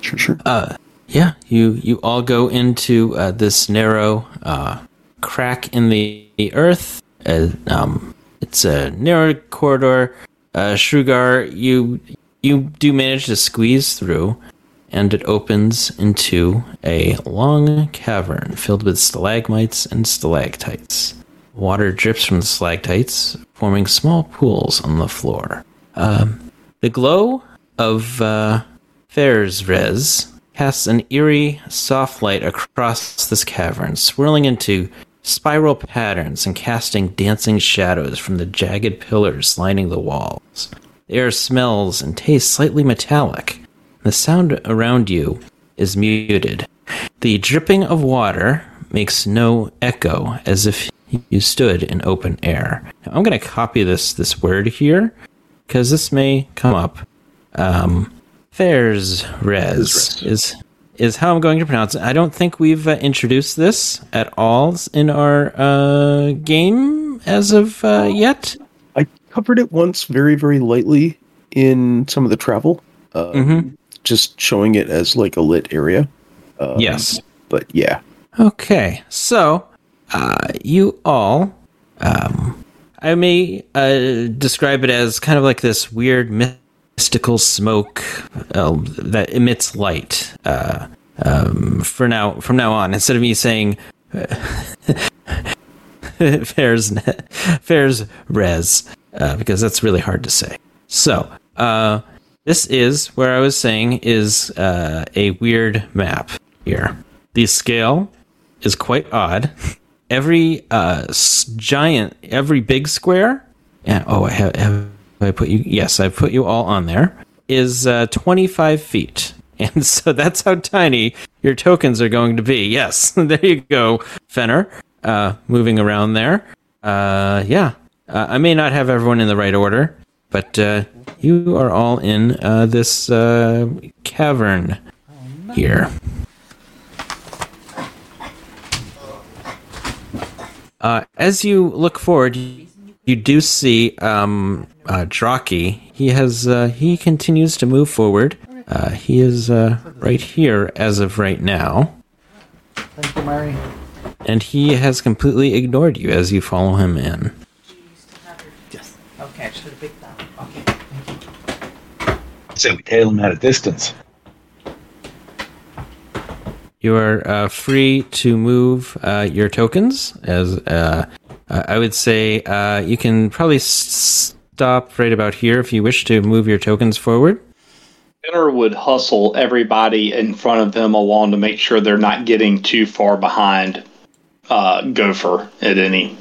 Sure, sure. Uh, yeah. You you all go into uh, this narrow uh, crack in the, the earth. Uh, um, it's a narrow corridor. Uh, Shrugar, you you do manage to squeeze through, and it opens into a long cavern filled with stalagmites and stalactites. Water drips from the stalactites, forming small pools on the floor. Um, the glow of uh, Fair's casts an eerie, soft light across this cavern, swirling into spiral patterns and casting dancing shadows from the jagged pillars lining the walls. The air smells and tastes slightly metallic. The sound around you is muted. The dripping of water makes no echo as if you stood in open air. Now, I'm going to copy this this word here because this may come up. Um, Fairs res is is how I'm going to pronounce it. I don't think we've uh, introduced this at all in our uh, game as of uh, yet. I covered it once very, very lightly in some of the travel, uh, Mhm. Just showing it as like a lit area. Um, Yes. But yeah, Okay, so uh, you all, um, I may uh, describe it as kind of like this weird mystical smoke uh, that emits light. Uh, um, for now, from now on, instead of me saying [laughs] Fair's Fair's res uh, because that's really hard to say. So uh, this is where I was saying is uh, a weird map here. The scale is quite odd. Every uh, s- giant, every big square. Yeah. Oh, I have, have I put you? Yes, I put you all on there. Is uh, 25 feet. [laughs] And so that's how tiny your tokens are going to be. Yes, [laughs] there you go, Fenner. Uh, moving around there. Uh, yeah, uh, I may not have everyone in the right order, but uh, you are all in uh, this uh, cavern here. Uh, as you look forward, you, you do see um, uh, Droki. He has uh, he continues to move forward. Uh, he is uh, right here as of right now, Thank you, Mary. and he has completely ignored you as you follow him in. Yes. Okay, I should have picked that. Okay. So we tail him at a distance. You are uh, free to move uh, your tokens. As uh, uh, I would say, uh, you can probably s- stop right about here if you wish to move your tokens forward. Benner would hustle everybody in front of them along to make sure they're not getting too far behind uh, Gopher at any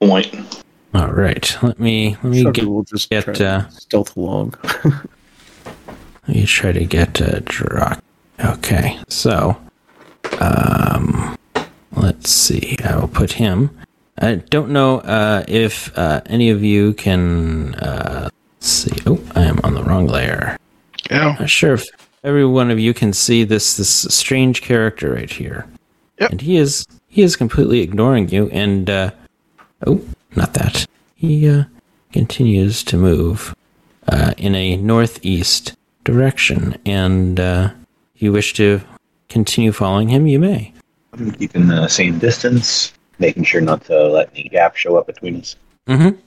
point. All right, let me let me Sugar get, will just get, uh, stealth along. [laughs] me try to get uh, Drak. Okay, so um, let's see. I will put him. I don't know uh, if uh, any of you can uh, see. Oh, I am on the wrong layer. Yeah. Not sure if every one of you can see this this strange character right here. Yep. And he is he is completely ignoring you and uh oh, not that. He uh continues to move uh in a northeast direction and uh if you wish to continue following him, you may. I'm keeping the same distance, making sure not to let any gap show up between us. Mm-hmm.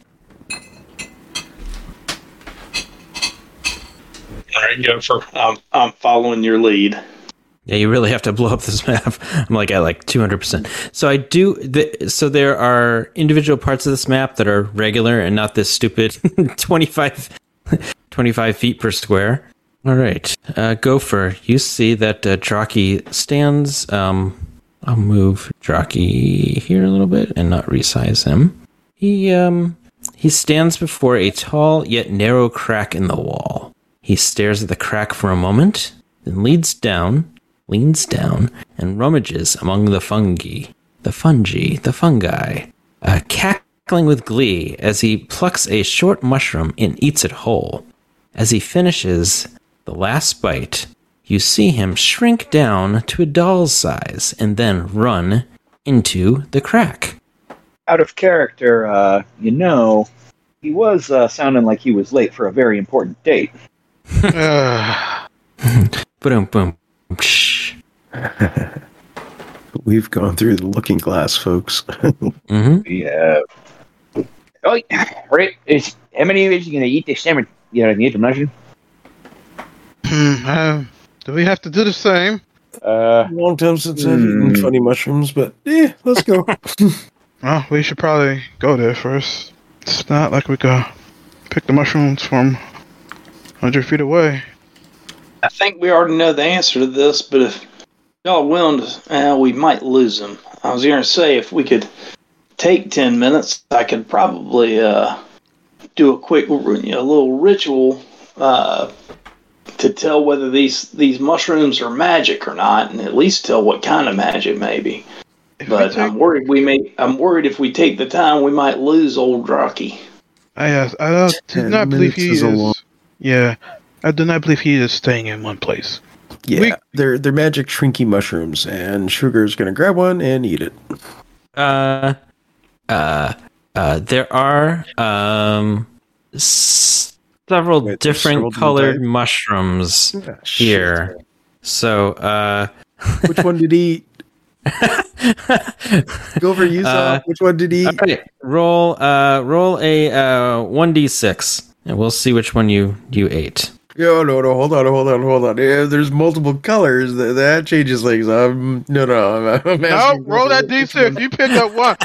All right, Gopher. I'm, I'm following your lead. Yeah, you really have to blow up this map. [laughs] I'm like at like 200%. So I do the, so there are individual parts of this map that are regular and not this stupid [laughs] 25 [laughs] 25 feet per square. All right. Uh Gopher, you see that uh, Droki stands um I'll move Droki here a little bit and not resize him. He um he stands before a tall yet narrow crack in the wall. He stares at the crack for a moment, then leads down, leans down, and rummages among the fungi. The fungi, the fungi, uh, cackling with glee as he plucks a short mushroom and eats it whole. As he finishes the last bite, you see him shrink down to a doll's size and then run into the crack. Out of character, uh, you know, he was uh, sounding like he was late for a very important date. [sighs] Boom, boom. [laughs] We've gone through the looking glass, folks. [laughs] mm-hmm. Yeah. Oh, right. Is, how many of you are going to eat this salmon? You know, eat the mushroom? Hmm, uh, do we have to do the same? Uh, Long time since I've eaten funny mushrooms, but yeah, let's go. [laughs] Well, we should probably go there first. It's not like we could pick the mushrooms from 100 feet away. I think we already know the answer to this, but if y'all are willing to, uh, we might lose them. I was going to say if we could take 10 minutes, I could probably uh, do a quick, you know, little ritual uh, to tell whether these, these mushrooms are magic or not, and at least tell what kind of magic maybe. If But take, I'm worried we may. I'm worried if we take the time, we might lose old Rocky. I, uh, I don't, do not believe he is. is a long- Yeah, I do not believe he is staying in one place. Yeah, We- they're they're magic shrinky mushrooms, and Sugar's gonna grab one and eat it. Uh, uh, uh, there are um s- several Wait, different colored types? mushrooms here. So, [laughs] [laughs] uh, Which one did he eat? Gopher you, Uh, Which one did he eat? right, roll uh roll a uh one d six, and we'll see which one you you ate. Yo, no, no, hold on, hold on, hold on. Yeah, there's multiple colors. That, that changes things. Um, no, no, I'm, I'm No, roll that d6. You pick up one.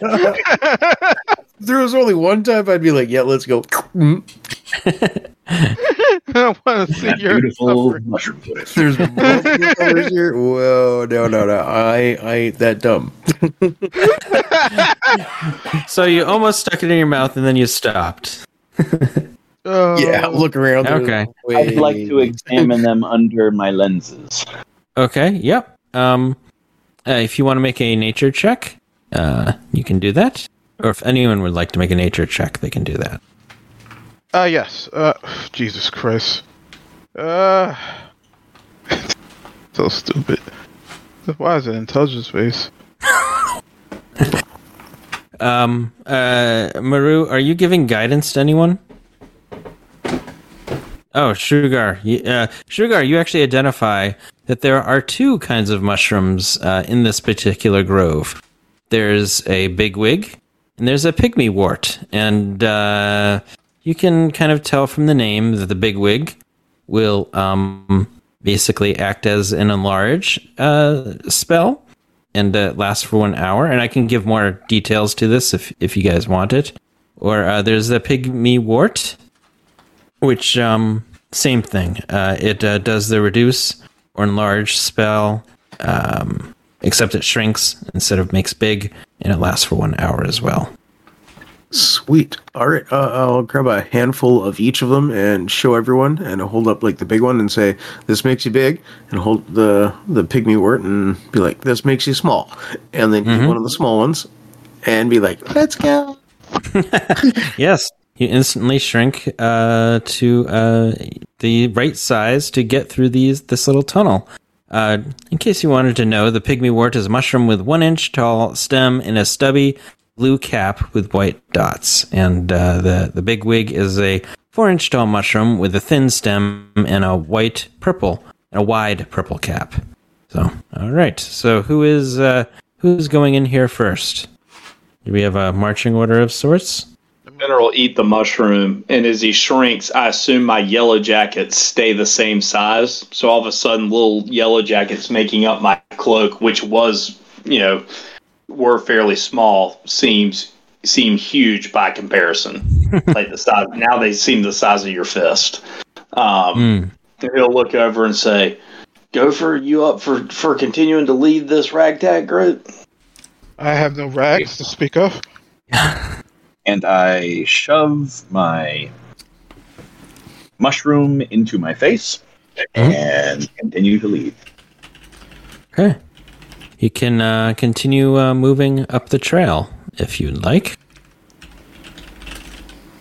If [laughs] [laughs] there was only one time, I'd be like, yeah, let's go. [laughs] I want to see That your beautiful suffering. mushroom footage. There's multiple colors here. Whoa, no, no, no. I, I ain't that dumb. So you almost stuck it in your mouth and then you stopped. Oh. Yeah, look around. Okay. I'd like to examine them under my lenses. Okay. Yep. Um, uh, if you want to make a nature check, uh, you can do that. Or if anyone would like to make a nature check, they can do that. Uh, yes. Uh, Jesus Christ. Uh, [laughs] so stupid. Why is it intelligence based? [laughs] Um, uh, Maru, are you giving guidance to anyone? Oh, Sugar. Uh, Sugar, you actually identify that there are two kinds of mushrooms uh, in this particular grove. There's a bigwig and there's a pygmy wort. And uh, you can kind of tell from the name that the bigwig will um, basically act as an enlarge uh, spell and uh, lasts for one hour. And I can give more details to this if if you guys want it. Or uh, there's the pygmy wort, which um, same thing. Uh, it uh, does the reduce or enlarge spell, um, except it shrinks instead of makes big, and it lasts for one hour as well. Sweet. All right. Uh, I'll grab a handful of each of them and show everyone, and I'll hold up like the big one and say, "This makes you big," and hold the the pygmy wort and be like, "This makes you small," and then eat one of the small ones and be like, "Let's go." [laughs] Yes, you instantly shrink uh, to uh, the right size to get through these this little tunnel. Uh, in case you wanted to know, the pygmy wort is a mushroom with one inch tall stem and a stubby blue cap with white dots, and uh, the the big wig is a four inch tall mushroom with a thin stem and a white purple and a wide purple cap. So, all right. So, who is uh, who's going in here first? Do we have a marching order of sorts? Mineral eat the mushroom, and as he shrinks, I assume my yellow jackets stay the same size. So all of a sudden, little yellow jackets making up my cloak, which was, you know, were fairly small, seems seem huge by comparison. [laughs] like the size now, they seem the size of your fist. Um, and he'll look over and say, "Gopher, you up for for continuing to lead this ragtag group?" I have no rags to speak of. [laughs] and I shove my mushroom into my face and continue to lead. Okay. You can uh, continue uh, moving up the trail if you'd like.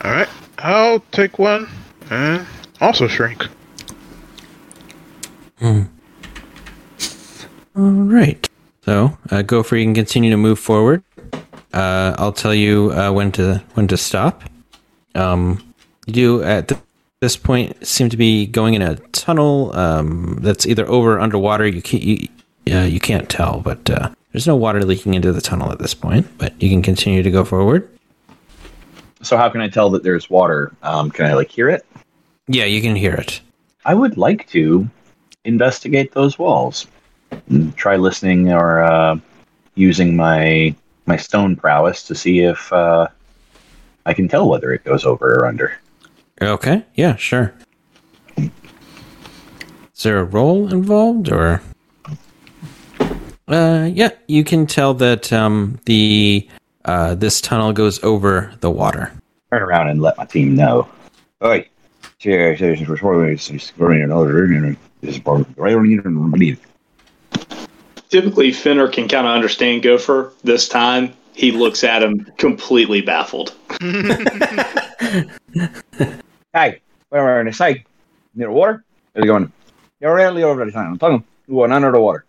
All right, I'll take one and also shrink. All right. So, uh, Gopher, you can continue to move forward. Uh, I'll tell you uh, when to when to stop. Um, you at th- this point seem to be going in a tunnel um, that's either over or underwater. You can't you, uh, you can't tell, but uh, there's no water leaking into the tunnel at this point. But you can continue to go forward. So how can I tell that there's water? Um, can I like hear it? Yeah, you can hear it. I would like to investigate those walls. And try listening or uh, using my my stone prowess to see if uh, I can tell whether it goes over or under. Okay. Yeah, sure. Is there a roll involved or? Uh, yeah, you can tell that um, the uh, this tunnel goes over the water. Turn around and let my team know. Oi, Typically, Finner can kind of understand Gopher. This time, he looks at him completely baffled. [laughs] Hey, where are you? Say, near the water? They're going. You're really over the time. I'm talking. You going under the water.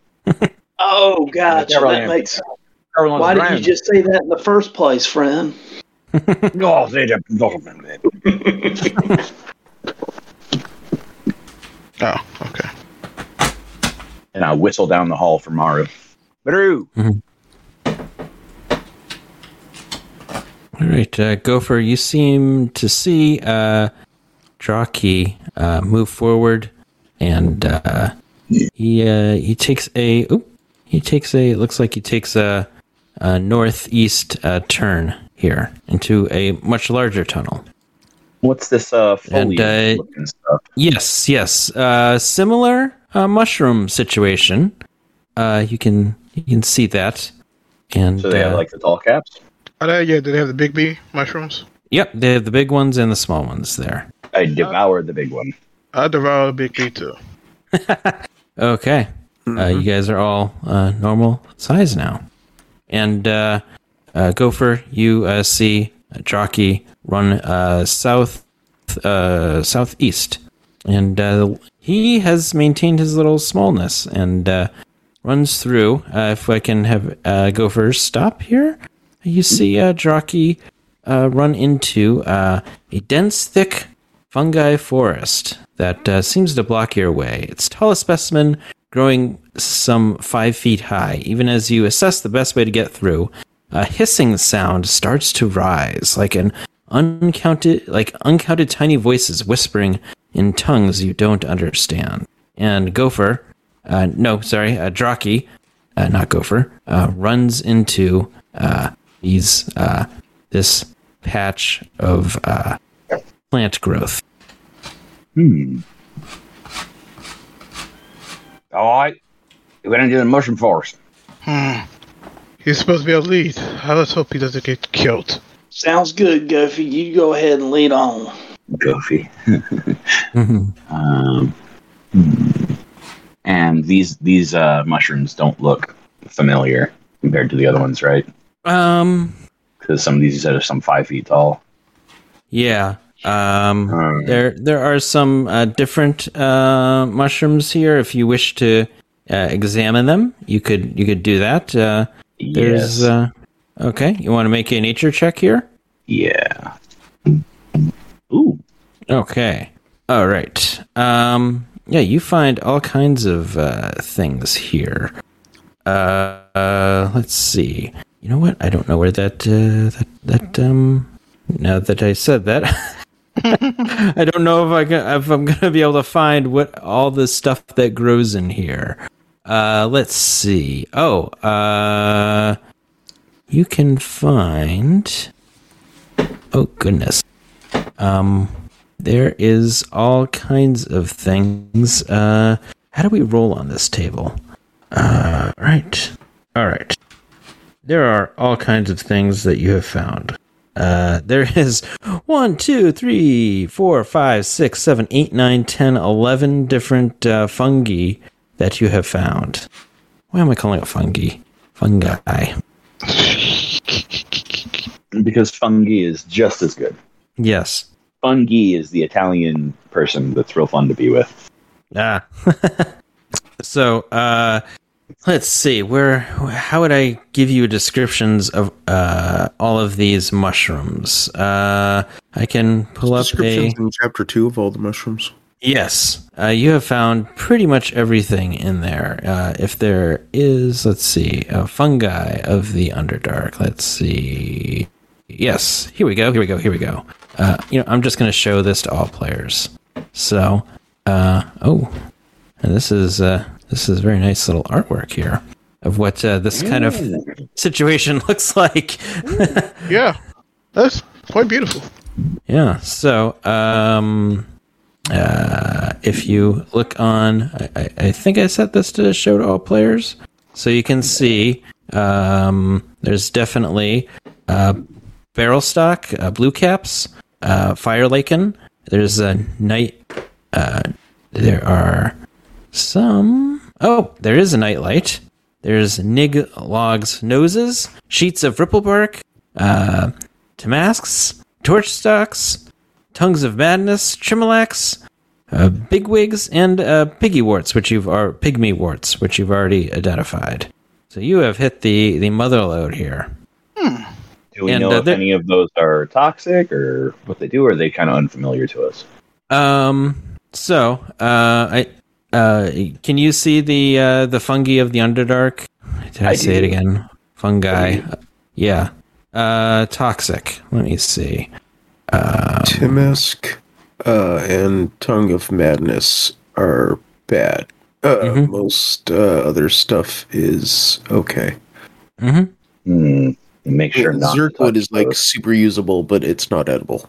Oh, gotcha. Yeah, That am. makes. Everyone's Why did you just say that in the first place, friend? [laughs] [laughs] Oh, they just- Oh, okay. And I whistle down the hall for Maru. Maru, All right, uh, Gopher, you seem to see uh, Droki uh, move forward, and uh, he uh, he takes a oop, he takes a it looks like he takes a, a northeast uh, turn here into a much larger tunnel. What's this uh, And, uh, looking stuff? Yes, yes. Uh, similar uh, mushroom situation. Uh, you can you can see that, and So they have uh, like the tall caps. Are they, yeah, do they have the big B mushrooms? yep, they have the big ones and the small ones there. I devoured the big one. I devour the big B too. [laughs] Okay, uh, you guys are all uh, normal size now, and uh, uh, Gopher, you uh, see uh, Droki run uh, south uh, southeast, and uh, he has maintained his little smallness and uh, runs through. Uh, if I can have uh, Gopher stop here, you see uh, Jockey uh, run into uh, a dense, thick fungi forest that uh, seems to block your way. Its tallest specimen growing some five feet high. Even as you assess the best way to get through, a hissing sound starts to rise, like an uncounted, like uncounted tiny voices whispering in tongues you don't understand. And Gopher, uh, no, sorry, uh, Droki, uh, not Gopher, uh, runs into uh, these uh, this patch of uh, plant growth. Hmm. All right. We went into the mushroom forest. Hmm. He's supposed to be a lead. Let's hope he doesn't get killed. Sounds good, Goofy. You go ahead and lead on. Goofy. [laughs] Mhm. Um, and these these uh, mushrooms don't look familiar compared to the other ones, right? Um, Because some of these you said are some five feet tall. yeah. Um, Alright. there there are some uh, different uh, mushrooms here. If you wish to uh, examine them, you could you could do that. Uh, there's Yes. uh, okay. You want to make a nature check here? yeah. Ooh. Okay. All right. Um, yeah, you find all kinds of uh, things here. Uh, uh, let's see. You know what? I don't know where that uh, that that um. Now that I said that, [laughs] I don't know if I can, if I'm gonna be able to find what all the stuff that grows in here. Uh, let's see. Oh, uh, you can find. Oh goodness. Um, there is all kinds of things. Uh, how do we roll on this table? Uh, right. All right. There are all kinds of things that you have found. Uh, there is one, two, three, four, five, six, seven, eight, nine, ten, eleven different uh, fungi that you have found. Why am I calling it fungi? Fungi. Because fungi is just as good. Yes. Fungi is the Italian person that's real fun to be with. Ah. [laughs] so, uh, let's see. Where? How would I give you descriptions of uh, all of these mushrooms? Uh, I can pull up a. Descriptions in chapter two of all the mushrooms. Yes, uh, you have found pretty much everything in there. Uh, if there is, let's see, a fungi of the Underdark. Let's see. Yes, here we go. Here we go. Here we go. Uh, you know, I'm just going to show this to all players. So, uh, oh, and this is uh, this is very nice little artwork here of what uh, this kind of situation [laughs] looks like. [laughs] Yeah, that's quite beautiful. Yeah. So, um, uh, if you look on, I, I- I think I set this to show to all players, so you can see. Um, there's definitely uh, barrel stock, uh, blue caps, uh, fire lichen. There's a night. Uh, there are some. Oh, there is a nightlight. There's Nig logs noses, sheets of ripple bark, uh, timmasks, torch stalks, tongues of madness, trillimacs, uh, bigwigs, and uh, piggy warts, which you've are pygmy warts, which you've already identified. So you have hit the the mother lode here. Do we And, know uh, if any of those are toxic or what they do, or are they kind of unfamiliar to us? Um. So, uh, I uh, can you see the uh, the fungi of the Underdark? Did I, I say it again? Fungi. Yeah. Uh, toxic. Let me see. Timmask, uh, and Tongue of Madness are bad. Uh, Mhm. Most uh, other stuff is okay. Mm-hmm. Hmm. Make sure not. to Zurkhwood touch is like those. super usable, but it's not edible.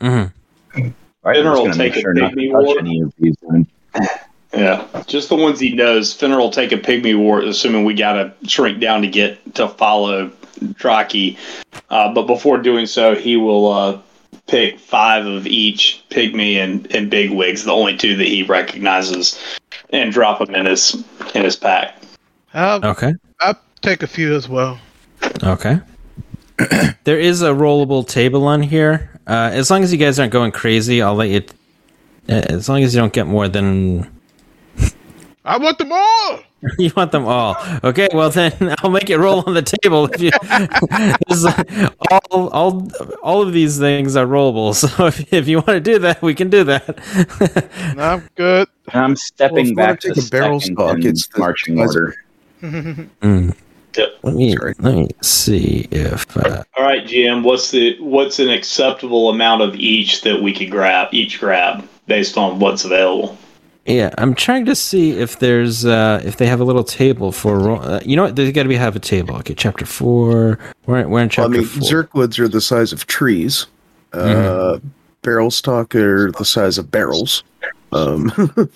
Mm-hmm. All right, Finner just will take a sure not to pygmy touch ward. any of these. Yeah, just the ones he knows. Finner will take a pygmy wart, assuming we got to shrink down to get to follow Droki. Uh, but before doing so, he will uh, pick five of each pygmy and, and big wigs, the only two that he recognizes, and drop them in his in his pack. I'll, Okay. I'll take a few as well. Okay. there is a rollable table on here. Uh, as long as you guys aren't going crazy, I'll let you. uh, As long as you don't get more than I want them all. [laughs] you want them all. Okay, well then [laughs] I'll make it roll on the table. If you, [laughs] is- all, all, all of these things are rollable. So if, if you want to do that, we can do that. No, I'm good. And I'm stepping if back to take a barrel stock, it's marching size order. Mm. Yep. Let me Sorry. let me see if uh, All right, GM. What's the what's an acceptable amount of each that we could grab? Each grab based on what's available. yeah, I'm trying to see if there's uh, if they have a little table for. Uh, you know what? There's got to be have a table. Okay, chapter four. We're, we're in Well, I mean, four. Zurkhwoods are the size of trees. Uh, Barrel stock are the size of barrels. Um, [laughs]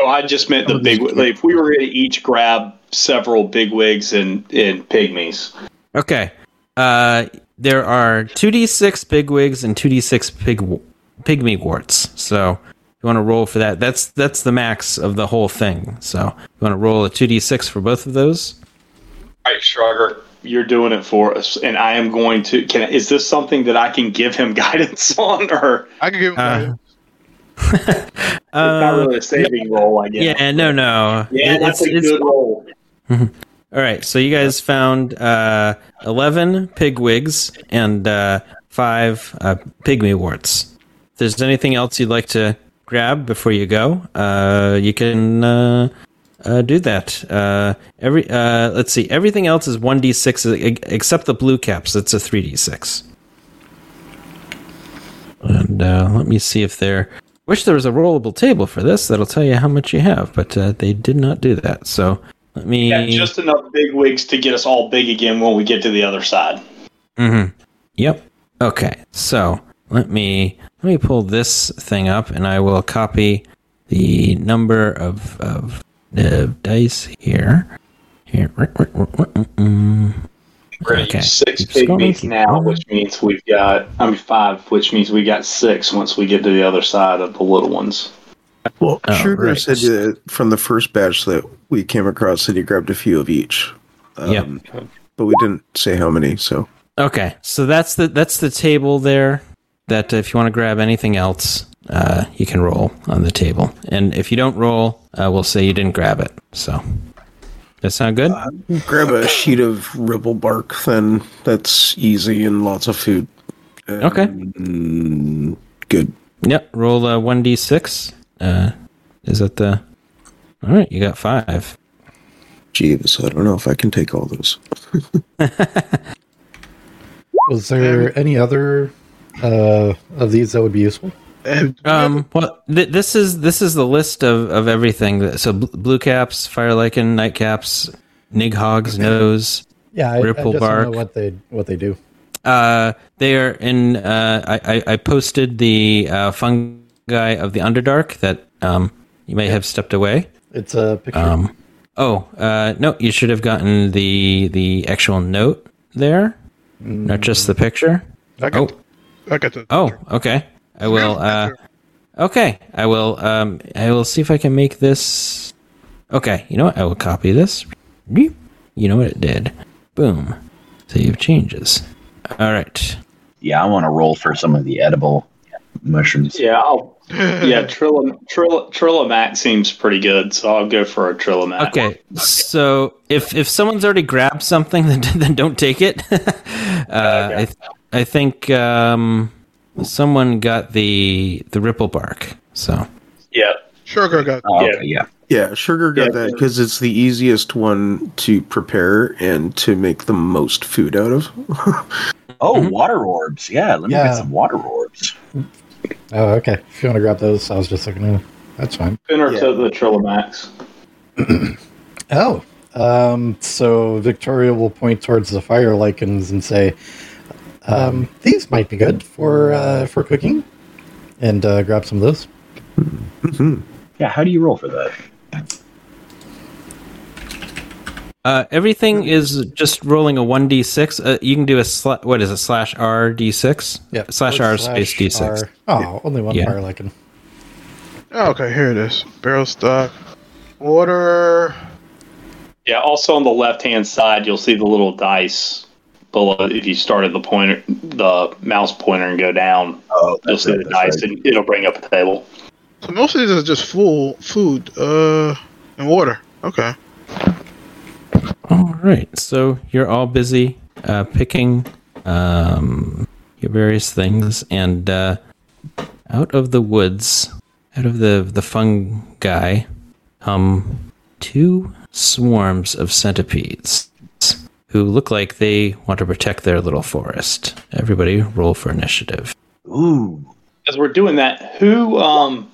Oh, I just meant the big. Like, if we were to each grab several big wigs and and pygmies. Okay. Uh, there are 2d6 bigwigs and 2d6 pig pygmy warts. So you want to roll for that. That's that's the max of the whole thing. So you want to roll a 2d6 for both of those? All right, Shrugger, you're doing it for us, and I am going to. Can is this something that I can give him [laughs] guidance on, or I can give Uh, [laughs] it's not really a saving roll? I guess. yeah, no, no. Yeah, It- that's it's- a it's- good roll. All right, so you guys found uh, 11 pigwigs and uh, five uh, pygmy warts. If there's anything else you'd like to grab before you go, uh, you can uh, uh, do that. Uh, every uh, Let's see, everything else is 1d6 e- except the blue caps. It's a 3d6. And uh, let me see if there. Wish there was a rollable table for this that'll tell you how much you have, but uh, they did not do that. So let me. Yeah, just enough big wigs to get us all big again when we get to the other side. Mm-hmm. Yep. Okay. So let me let me pull this thing up, and I will copy the number of of the dice here. Here. Mm-mm. We're gonna Okay. use six big meats now, which means we've got I mean five, which means we got six once we get to the other side of the little ones. Well, Oh, Sugar right. said that from the first batch that we came across that he grabbed a few of each. Um, Yep. But we didn't say how many, so. Okay. So that's the that's the table there. That if you want to grab anything else, uh, you can roll on the table, and if you don't roll, uh, we'll say you didn't grab it. So. That sound good? Grab a sheet of ripple bark, then that's easy and lots of food. Okay. Good. Yep. Roll a one d six. Uh, is that the? All right, you got five. Jeeves, I don't know if I can take all those. [laughs] Was there any other uh, of these that would be useful? Um. Well, th- this is this is the list of of everything. that- So bl- blue caps, fire lichen, night caps, nighogs, nose. Yeah, I, Ripple I just bark. don't know what they what they do. Uh, they are in. Uh, I, I I posted the uh, fungi of the Underdark that um you may have stepped away. It's a picture. Um. Oh, uh, no, you should have gotten the the actual note there, not just the picture. I got, I got the. Oh, okay. I will. Uh, okay, I will. Um, I will see if I can make this. Okay, you know what? I will copy this. You know what it did? Boom. Save changes. All right. Yeah, I want to roll for some of the edible mushrooms. Yeah, I'll, yeah. [laughs] Trilla, Trilla, Trillimac seems pretty good, so I'll go for a Trillimac. Okay. So if if someone's already grabbed something, [laughs] then, then don't take it. [laughs] uh, I th- I think um, someone got the the ripple bark. So Yeah. Sugar got. Oh, Yeah. okay, yeah. Yeah, sugar got Yeah. that because it's the easiest one to prepare and to make the most food out of. Oh, water orbs. Yeah, let me Yeah. get some water orbs. Oh, okay. If you want to grab those, I was just looking at them. That's fine. Finner Yeah. took the Trillimacs. Oh, um, so Victoria will point towards the fire lichens and say, um, "These might be good for uh, for cooking," and uh, grab some of those. Yeah, how do you roll for that? Uh, everything is just rolling a 1d6. Uh, you can do a, sla- what is it, slash R d6? Yeah, Slash R space d6. Oh, only one Yeah. fire lichen. Oh, okay, here it is. Barrel stock, water. Yeah. Also on the left hand side, you'll see the little dice below. If you start at the pointer, the mouse pointer, and go down, Oh, you'll see the dice, and it'll bring up a table. So most of these are just full food, uh, and water. Okay. All right. So you're all busy uh, picking um, your various things, and uh, out of the woods, out of the the fungi, come two swarms of centipedes who look like they want to protect their little forest. Everybody, roll for initiative. Ooh. As we're doing that, who um,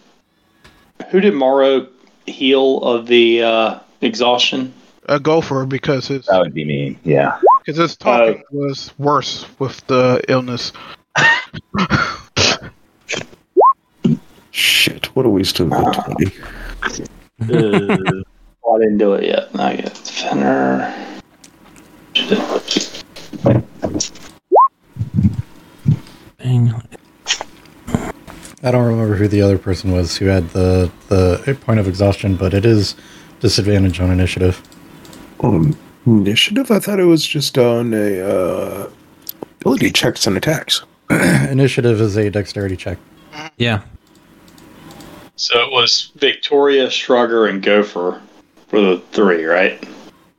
who did Morrow heal of the uh, exhaustion? A gopher because his That would be me. Yeah. because his talking was worse with the illness. Shit, what a waste of a 20. Uh, [laughs] oh, I didn't do it yet. I get Finner. Bang. I don't remember who the other person was who had the the point of exhaustion, but it is disadvantage on initiative. Um, initiative? I thought it was just on a uh, ability checks and attacks. [clears throat] initiative is a dexterity check. Yeah. So it was Victoria, Shrugger, and Gopher for the three, right?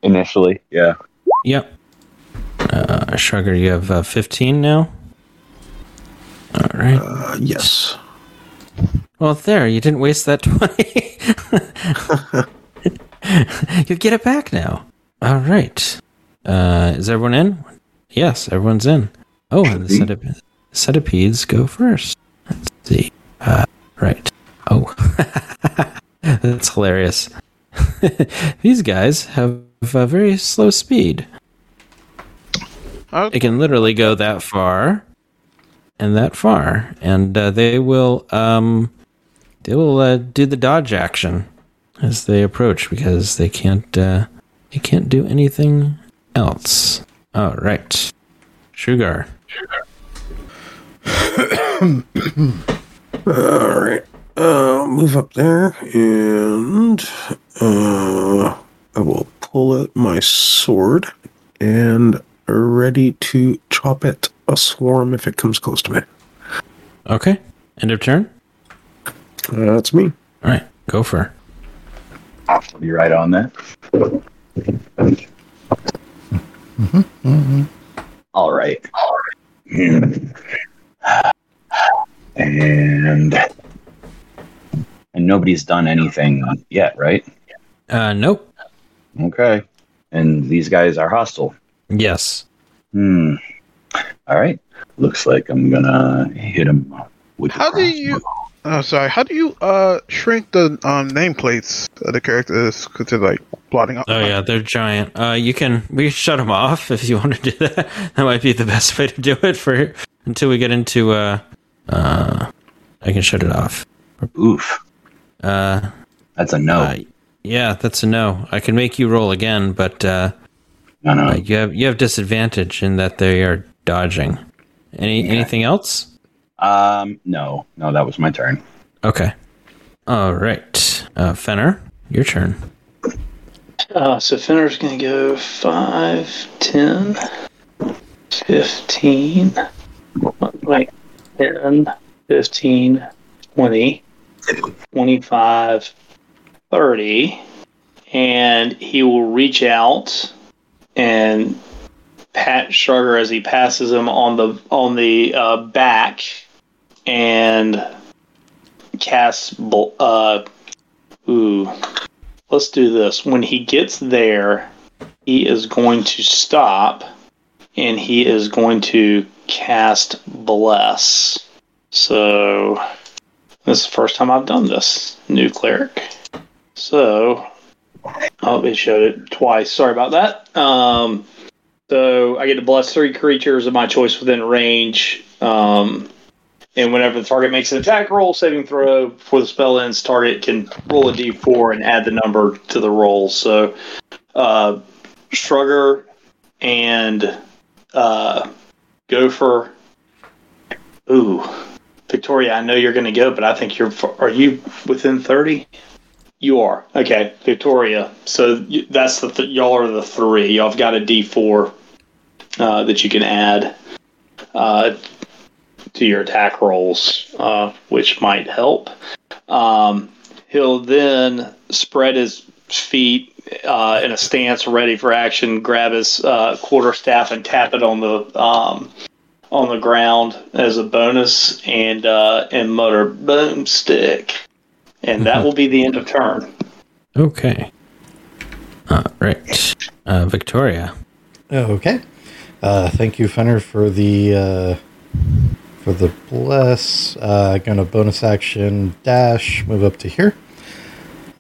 Initially, yeah. Yep. Uh, Shrugger, you have uh, 15 now? All right. Uh, yes. Well, there, you didn't waste that 20. [laughs] [laughs] you get it back now. All right. Uh, is everyone in? Yes, everyone's in. Oh, and the centip- centipedes go first. Let's see. Uh, right. Oh. [laughs] That's hilarious. [laughs] These guys have a very slow speed. Uh, It can literally go that far and that far, and uh, they will um, they will uh, do the dodge action as they approach because they can't uh, they can't do anything else. All right, Sugar. [coughs] All right. Uh, move up there and uh, I will pull out my sword and ready to chop at a swarm if it comes close to me. Okay, end of turn. Uh, that's me. All right, Gopher. I'll be right on that. All right. And and nobody's done anything yet, right? Uh, nope. Okay. And these guys are hostile. Yes. Hmm. All right. Looks like I'm gonna hit him with. How do you? Oh, sorry. How do you uh shrink the um nameplates of the characters because they're like blotting out? Oh yeah, they're giant. Uh, you can we can shut them off if you [laughs] want to do that. That might be the best way to do it for until we get into uh uh. I can shut it off. Oof. Uh, That's a no. uh yeah, that's a no. I can make you roll again, but uh, no, no. uh, you have you have disadvantage in that they are dodging. Any anything else? Um. No. No. That was my turn. Okay. All right, uh, Fenner, your turn. Uh, so Fenner's going to go 5, 10, 15, like 10, 15, 20, 25, 30, and he will reach out and pat Shrugger as he passes him on the on the uh, back and cast uh ooh let's do this. When he gets there, he is going to stop and he is going to cast Bless. So this is the first time I've done this. New cleric. So oh, it showed it twice. Sorry about that. Um, so I get to bless three creatures of my choice within range. Um, and whenever the target makes an attack roll, saving throw before the spell ends, target can roll a d4 and add the number to the roll. So, uh, Shrugger and uh, Gopher. Ooh, Victoria, I know you're going to go, but I think you're. Are you within thirty? You are. Okay, Victoria. So that's the th- y'all are the three. Y'all have got a D4 uh, that you can add uh, to your attack rolls, uh, which might help. Um, he'll then spread his feet uh, in a stance, ready for action. Grab his uh, quarter staff and tap it on the um, on the ground as a bonus, and uh, and mutter "boomstick," and that will be the end of turn. Okay. All right. Uh, Victoria. Okay. Uh, thank you, Fenner, for the uh, for the bless. Uh, gonna bonus action dash, move up to here.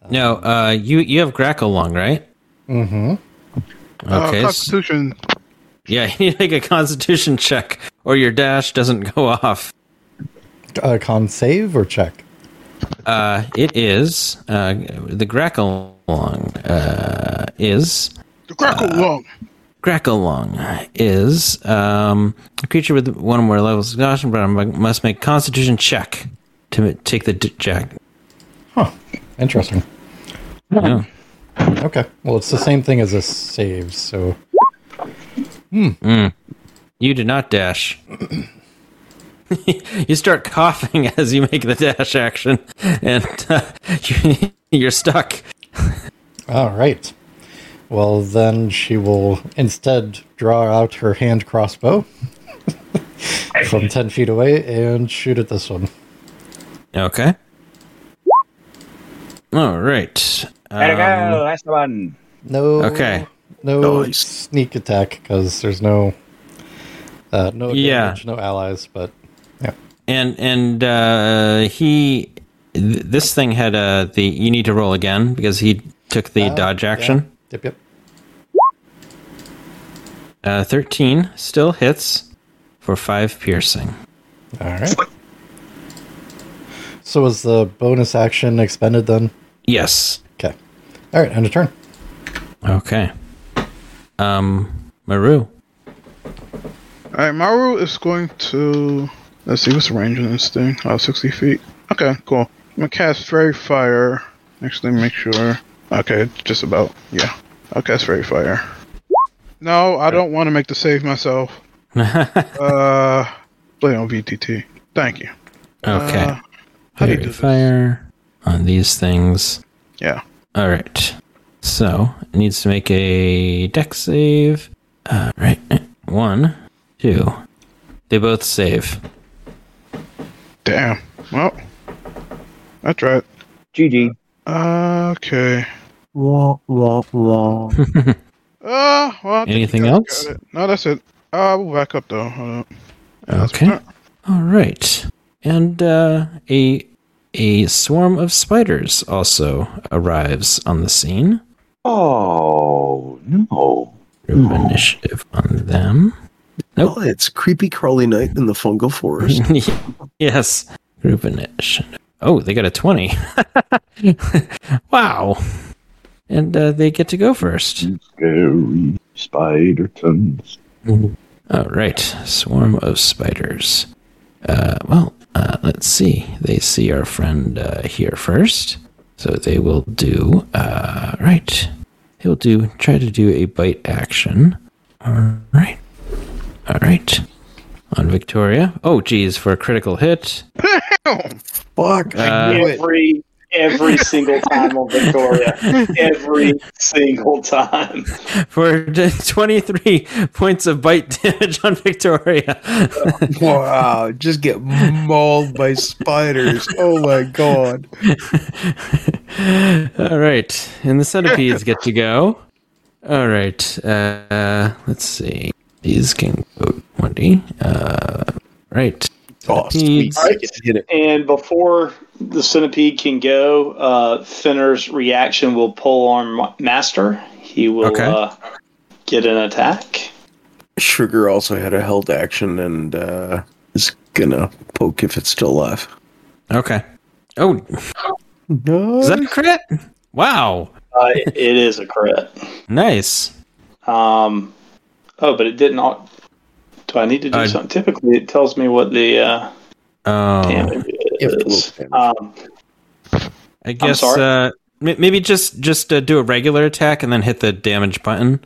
No, uh, you you have Grackle Long, right? Mm-hmm. Okay. Uh, s- Constitution. yeah, [laughs] you need to make a Constitution check, or your dash doesn't go off. Uh, con save or check? Uh, it is uh, the Grackle Long uh, is The crackle long. Grackle Long is um, a creature with one or more levels of exhaustion, but I must make Constitution check to take the d- jack. Huh. Interesting. Yeah. Okay. Well, it's the same thing as a save, so Hmm. You do not dash. [laughs] you start coughing [laughs] as you make the dash action, and uh, [laughs] you're stuck. all right. Well, then she will instead draw out her hand crossbow [laughs] from ten feet away and shoot at this one. Okay. All right. There we Um, go. That's the one. No. Okay. No Nice. sneak attack because there's no. Uh, no Yeah. damage, no allies, but yeah. and and uh, he, th- this thing had uh, the. You need to roll again because he took the Uh, dodge yeah. action. Yep, yep. Uh, Thirteen still hits for five piercing. All right. So was the bonus action expended then? Yes. Okay. All right, end of turn. Okay. Um, Maru. Alright, Maru is going to. Let's see, what's the range on this thing? Oh, 60 feet. Okay, cool. I'm gonna cast Faerie Fire. Actually, make sure. Okay, just about. Yeah. I'll cast Faerie Fire. No, I don't want to make the save myself. [laughs] uh, play on VTT. Thank you. Okay. Uh, how do you Fairy do this? fire on these things. Yeah. All right. So it needs to make a Dex save. Uh, right. One, two. They both save. Damn. Well, that's right. GG. Okay. Wah, wah, wah. Uh, well, I Anything else? No, that's it. Uh, we'll back up though. Hold up. Yeah, Okay. All right. And uh, a a swarm of spiders also arrives on the scene. Oh, no. Group initiative on them. Nope. Oh, it's creepy crawly night in the fungal forest. [laughs] yes. Group initiative. Oh, they got a 20. [laughs] wow. And uh, they get to go first. Scary spider tons. [laughs] All right. Swarm of spiders. Uh, well, uh, let's see. They see our friend uh, here first. So they will do, uh, right. He'll do, try to do a bite action. All right. All right. On Victoria. Oh, geez, for a critical hit. [laughs] Fuck, I Uh, knew it. Every every [laughs] single time on Victoria, every single time. For 23 points of bite damage on Victoria. Wow, just get mauled by spiders. Oh my god. All right. And the centipedes get to go. All right. Uh, let's see. These can go 20. Uh, right. Oh, sweet. Centipedes. And before the centipede can go, uh, Finner's reaction will Polearm Master. He will Okay. uh, get an attack. Sugar also had a held action and uh, is gonna poke if it's still alive. Okay. Oh, No. is that a crit? Wow. Uh, it- it is a crit. Nice. Um, oh, but it didn't. au- Do I need to do Uh, something? Typically, it tells me what the uh, Oh, damage You have to is. Um, I guess uh, maybe just just uh, do a regular attack and then hit the damage button,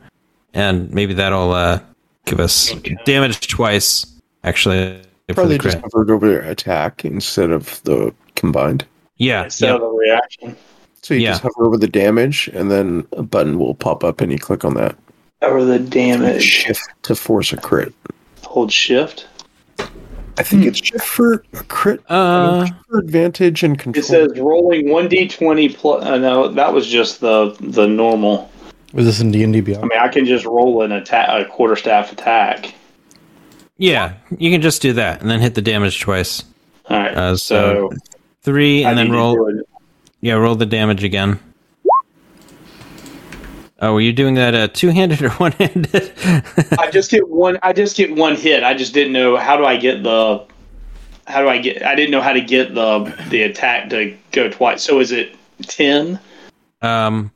and maybe that'll uh, give us damage twice. Actually, Probably the just crit. covered over attack instead of the combined. Yeah. instead yeah. of the reaction. So you Yeah. just hover over the damage, and then a button will pop up, and you click on that. Over the damage. Shift to force a crit. Hold shift. I think it's shift for a crit. Uh, for advantage and control. It says rolling one d twenty plus. Uh, no, that was just the the normal. Was this in D and D I Beyond? mean, I can just roll an attack, a quarter staff attack. yeah, you can just do that and then hit the damage twice. All right. Uh, so, so Three, I and then roll. Yeah, roll the damage again. Oh, were you doing that uh, two-handed or [laughs] one-handed? I just get one. I just get one hit. I just didn't know how do I get the. How do I get? I didn't know how to get the the attack to go twice. So is it ten? um,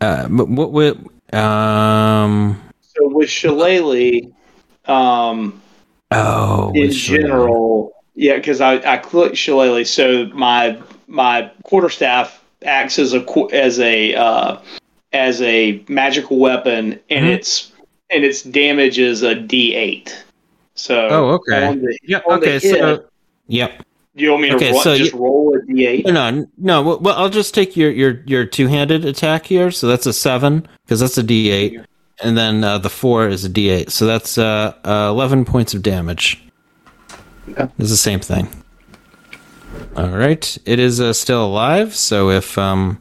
uh, but what? What? Um. So with Shillelagh, um, Oh, in general, yeah, because I I click Shillelagh, so my my quarterstaff acts as a as a uh, as a magical weapon, and Mhm. its and its damage is a D eight. So Oh, okay. on the, Yeah. Okay. hit, So. Yep. you want me to okay, ro- so just you- roll a D eight? No, no, no. Well, well, I'll just take your your your two-handed attack here. So that's a seven because that's a D eight, and then uh, the four is a D eight. So that's uh, uh, eleven points of damage. It's the same thing. All right, it is uh, still alive. So if um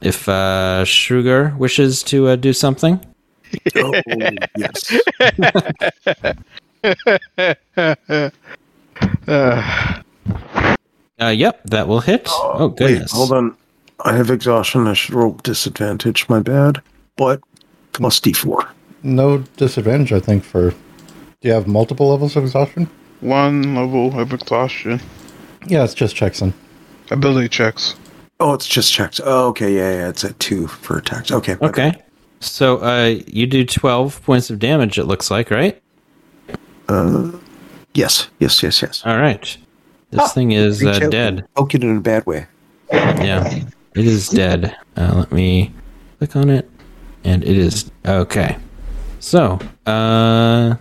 if uh, Sugar wishes to uh, do something, Oh, yes. [laughs] Uh, yep, that will hit. Oh, Wait, goodness. hold on. I have exhaustion. I should roll disadvantage. My bad. But plus D4. No disadvantage, I think. For do you have multiple levels of exhaustion? one level of exhaustion. Yeah, it's just checks in. Ability checks. Oh, it's just checks. Oh, okay. Yeah, yeah. It's at two for attacks. Okay. Okay. So uh, you do twelve points of damage. It looks like, right? Uh, yes. Yes. Yes. Yes. All right. This thing is uh, dead. Poke it in a bad way. Yeah, it is dead. Uh, let me click on it, and it is okay. So, uh,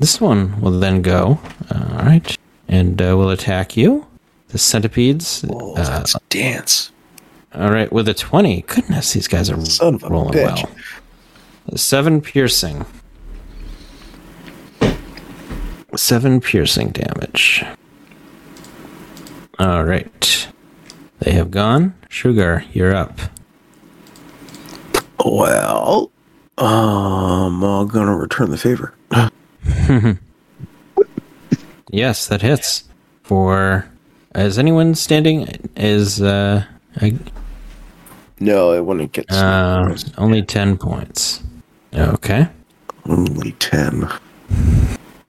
this one will then go. All right, and uh, will attack you. The centipedes. Oh, Uh, dance. All right, with a twenty. Goodness, these guys are Son rolling well. Seven piercing. Seven piercing damage. All right. They have gone. Sugar, you're up. Well, um, I'm gonna return the favor. [laughs] Yes, that hits. For is anyone standing? Is uh, I, No, it wouldn't get uh only ten points. Okay. only ten.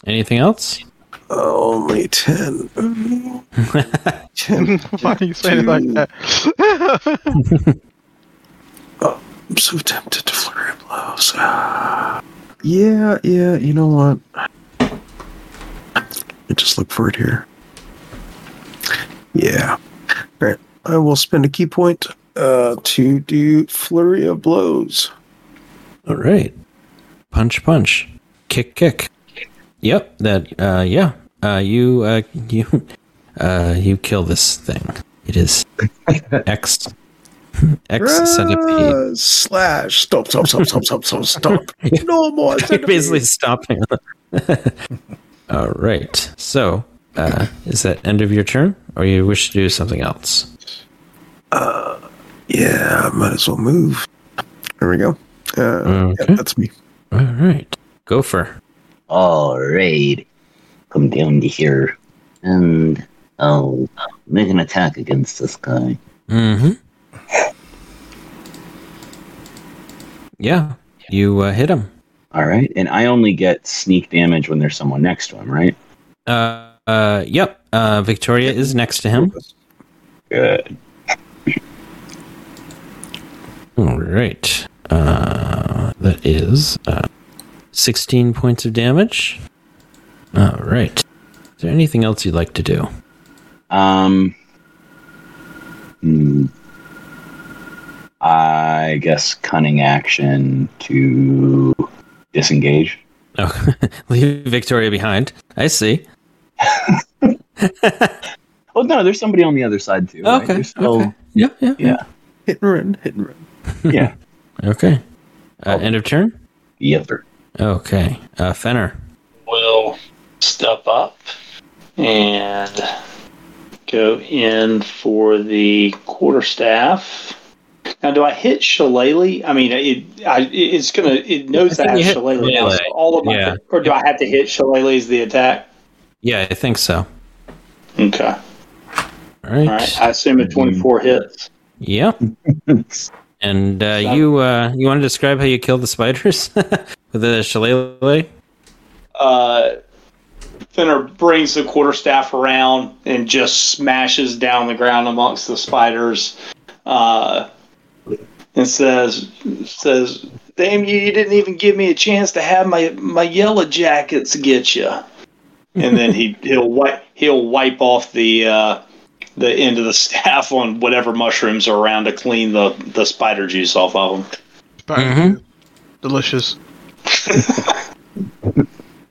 Anything else? Only ten. [laughs] ten. [laughs] Why are you saying it like that? [laughs] I'm so tempted to flurry of blows. [sighs] Yeah, yeah. You know what? I just look for it here. Yeah. All right. I will spend a ki point uh, to do flurry of blows. All right. Punch, punch. Kick, kick. Yep. That. Uh. Yeah. Uh. You. Uh. [laughs] You. Uh. You kill this thing. It is [laughs] X. [laughs] X centipede. Ah, slash. Stop, stop, stop, stop, stop, stop, stop. No more. You're basically stopping. All right. So, uh, is that end of your turn, or you wish to do something else? Yeah, might as well move. There we go. Uh, Okay. yeah, that's me. All right. Gopher. All right. Come down to here. and I'll make an attack against this guy. Mm-hmm. Yeah, you uh, hit him. All right, and I only get sneak damage when there's someone next to him, right? Uh, uh, yep. Uh, Victoria is next to him. Good. All right. Uh, that is uh, 16 points of damage. All right. Is there anything else you'd like to do? Um, hmm, I guess cunning action to disengage. Oh, [laughs] leave Victoria behind. I see. [laughs] Oh no, there's somebody on the other side too. right? Okay, There's still- okay. Yeah, yeah, yeah, Hit and run, hit and run. Yeah. [laughs] Okay. Uh, end of turn? Yep. Okay. Uh, Fenner. will step up and go in for the quarterstaff. Now, do I hit Shillelagh? I mean, it, I, it's gonna, it knows I that think you has hit Shillelagh. now, so all of my, Yeah. or do I have to hit Shillelagh as the attack? Yeah, I think so. Okay, All right. all right. I assume a twenty-four hits. Yep. [laughs] and uh, you uh, you want to describe how you kill the spiders [laughs] with the shillelagh? uh, Finner brings the quarterstaff around and just smashes down the ground amongst the spiders, uh, and says, "says Damn you! You didn't even give me a chance to have my my yellow jackets get you." And then he [laughs] he'll wipe he'll wipe off the uh, the end of the [laughs] staff on whatever mushrooms are around to clean the the spider juice off of them. Spider- Delicious. [laughs]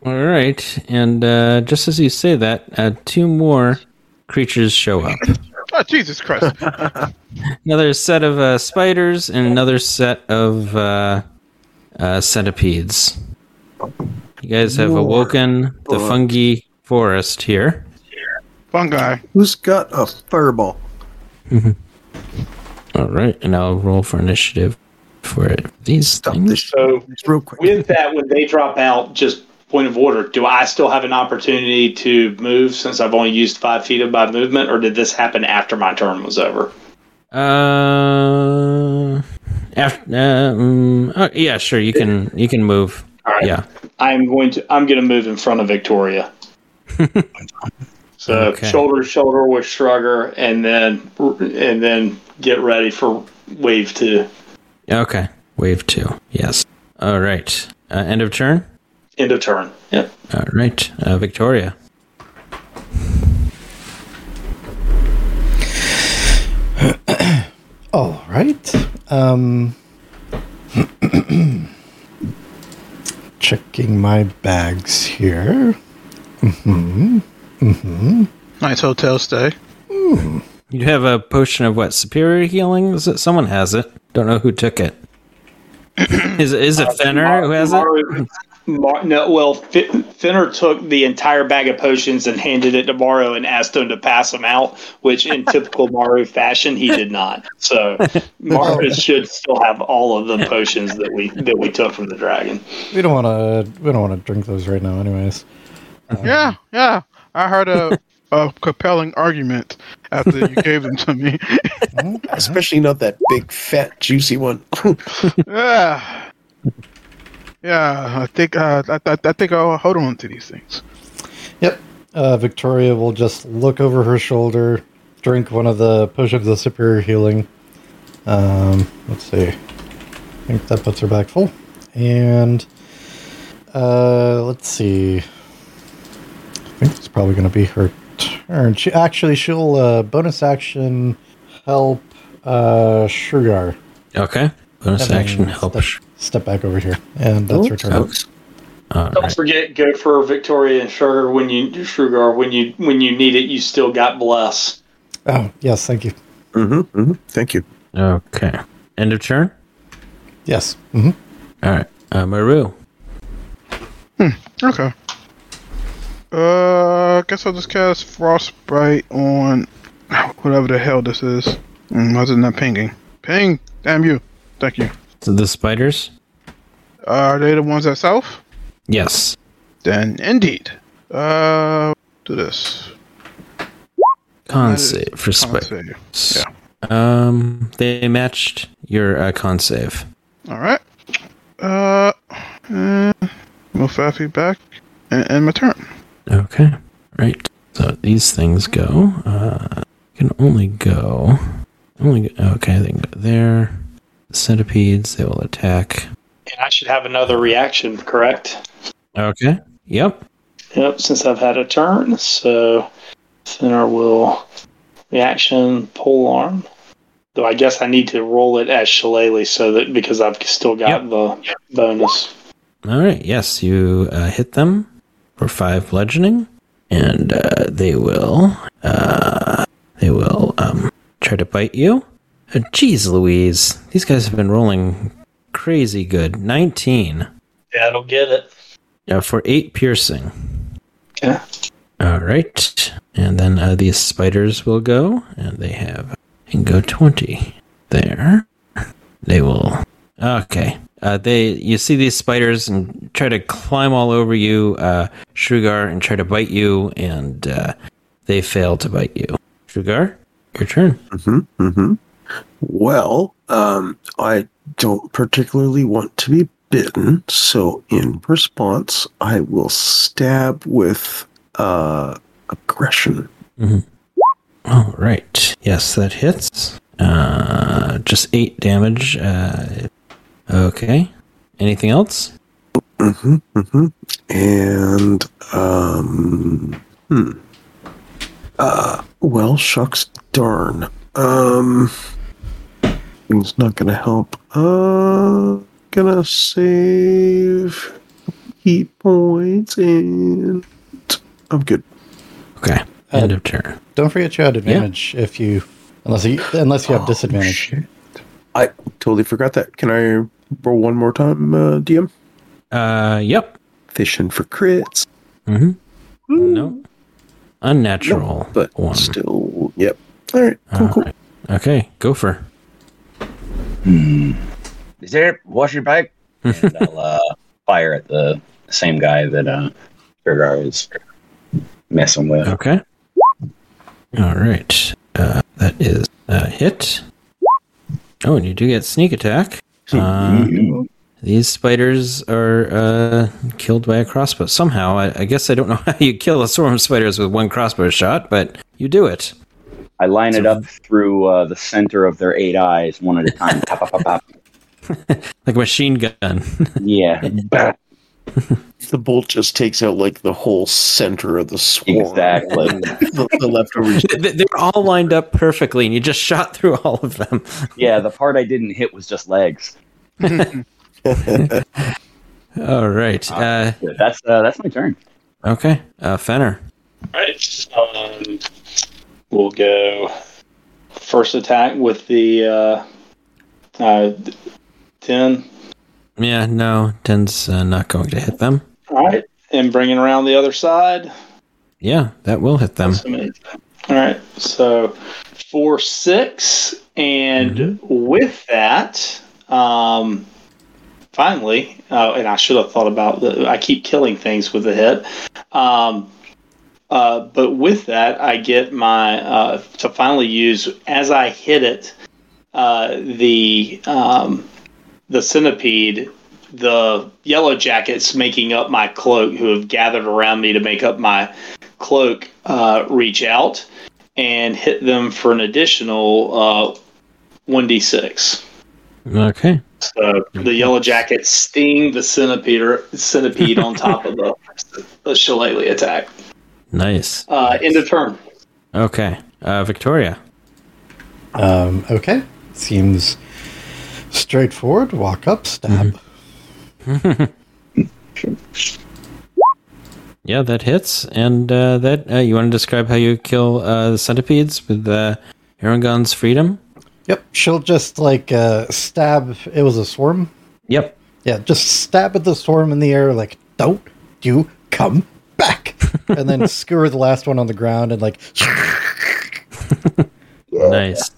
All right. And uh, just as you say that, uh, two more creatures show up. [laughs] Oh Jesus Christ! Another set of uh, spiders and another set of uh, uh, centipedes. You guys have awoken the fungi forest here. Fungi. Who's got a fireball? All right, and I'll roll for initiative for it. These Stop things. this So real quick. with that, when they drop out, just point of order, do I still have an opportunity to move since I've only used five feet of my movement, or did this happen after my turn was over? Uh, after, uh, oh, yeah, sure. You can you can move. All right. Yeah. I'm going to I'm going to move in front of Victoria. [laughs] so Okay. shoulder to shoulder with Shrugger, and then and then get ready for wave two. Okay. Wave two. Yes. All right. Uh, end of turn. End of turn. Yep. All right. Uh, Victoria. [clears throat] All right. Um, [clears throat] checking my bags here. hmm hmm Nice hotel stay. You have a potion of what? Superior healing? Is it? Someone has it. Don't know who took it. is [clears throat] is it Fenner who has it? Mar- no, well, Fi- Finner took the entire bag of potions and handed it to Maru and asked him to pass them out, which in typical Maru fashion, he did not. So [laughs] Maru should still have all of the potions that we that we took from the dragon. We don't want to. We don't want to drink those right now, anyways. Yeah, yeah. I heard a, a compelling argument after you [laughs] gave them to me. [laughs] Especially not that big, fat, juicy one. [laughs] yeah, yeah. I think uh, I, I, I think I'll hold on to these things. Yep. Uh, Victoria will just look over her shoulder, drink one of the potions of superior healing. Um, let's see. I think that puts her back full. And uh, let's see. I think it's probably going to be her turn. She actually she'll uh, bonus action help uh, Sugar. Okay. Bonus And action help. Step, step back over here, and that's her turn. Oops. All Don't right. forget, Gopher Victoria and Sugar when you Sugar when you when you need it. You still got bless. Oh yes, thank you. mm-hmm, mm-hmm. Thank you. Okay. End of turn. Yes. hmm All right. Uh, Maru. Okay. Uh, I guess I'll just cast Frostbite on whatever the hell this is. Mm, why is it not pinging? Ping! Damn you! Thank you. So the spiders. are they the ones at south? Yes. Then indeed. Uh, do this. Con That save for spiders. save. Um, they matched your uh, con save. All right. Uh, uh move feet back and, and my turn. Okay, right. So these things go. Uh, can only go. Only go, okay. They can go there. Centipedes. They will attack. And I should have another reaction, correct? Okay. Yep. Yep, since I've had a turn. So Center will reaction, pole arm. Though I guess I need to roll it as Shillelagh so that because I've still got the bonus. All right. Yes, you uh, hit them for five bludgeoning, and uh, they will. Uh, they will um, try to bite you. Uh, Jeez, Louise, these guys have been rolling crazy good. Nineteen That'll get it. uh, for eight piercing. Okay. All right, and then uh, these spiders will go, and they have and go twenty there. They will. Okay. Uh, they you see these spiders and try to climb all over you, uh, Shrugar, and try to bite you, and uh, they fail to bite you. Shrugar, your turn. Mm-hmm. Mm-hmm. Well, um, I don't particularly want to be bitten, so in response, I will stab with uh, aggression. Mm-hmm. All right. Yes, that hits. Uh, just eight damage. Uh, okay. Anything else? Mm-hmm. Mm-hmm. And um, hmm. Uh, well, shucks, darn. Um, it's not gonna help. Uh, gonna save heat points and I'm good. Okay. End of turn. Don't forget you had advantage if you, unless you unless you have Oh, disadvantage. shit. I totally forgot that. Can I roll one more time, uh, DM? Uh, yep. Fishing for crits. Mm-hmm. No. Unnatural. but one. still, yep. All right, cool, All cool. right. Okay, go for. Is there wash your bike? and I'll uh, [laughs] fire at the same guy that uh, Sugar is messing with. Okay. All right. Uh, that is a hit. Oh, and you do get sneak attack. Uh, these spiders are uh, killed by a crossbow. Somehow, I, I guess I don't know [laughs] how you kill a swarm of spiders with one crossbow shot, but you do it. I line it up through uh, the center of their eight eyes, one at a time. pop, pop, pop. [laughs] Like a machine gun. [laughs] Yeah, [laughs] The bolt just takes out like the whole center of the swarm. exactly. [laughs] the, the leftovers. They- They're all lined up perfectly, and you just shot through all of them. [laughs] Yeah, the part I didn't hit was just legs. All right. Uh, That's uh, that's my turn. okay. Uh, Fenner. Right. Um, we'll go first attack with the uh, uh, 10. Yeah, no, ten's uh, not going to hit them. All right. And bringing around the other side. Yeah, that will hit them. All right. So four, six. And with that, um, finally, uh, and I should have thought about the, I keep killing things with the hit. Um, uh, but with that, I get my, uh, to finally use, as I hit it, uh, the, um, the centipede, the yellow jackets making up my cloak, who have gathered around me to make up my cloak, uh, reach out and hit them for an additional uh, 1d6. Okay. So the yellow jackets sting the centipede, centipede on [laughs] top of the, the shillelagh attack. Nice. Uh, end of turn. Okay. Uh, Victoria. Um, okay, seems straightforward. Walk up, stab. [laughs] Yeah, that hits. And uh, that uh, you want to describe how you kill uh, the centipedes with uh, Aragon's freedom? Yep, she'll just like uh, stab. It was a swarm. Yep. Yeah, just stab at the swarm in the air, like, don't you come back. [laughs] and then skewer the last one on the ground and, like, [laughs] Nice.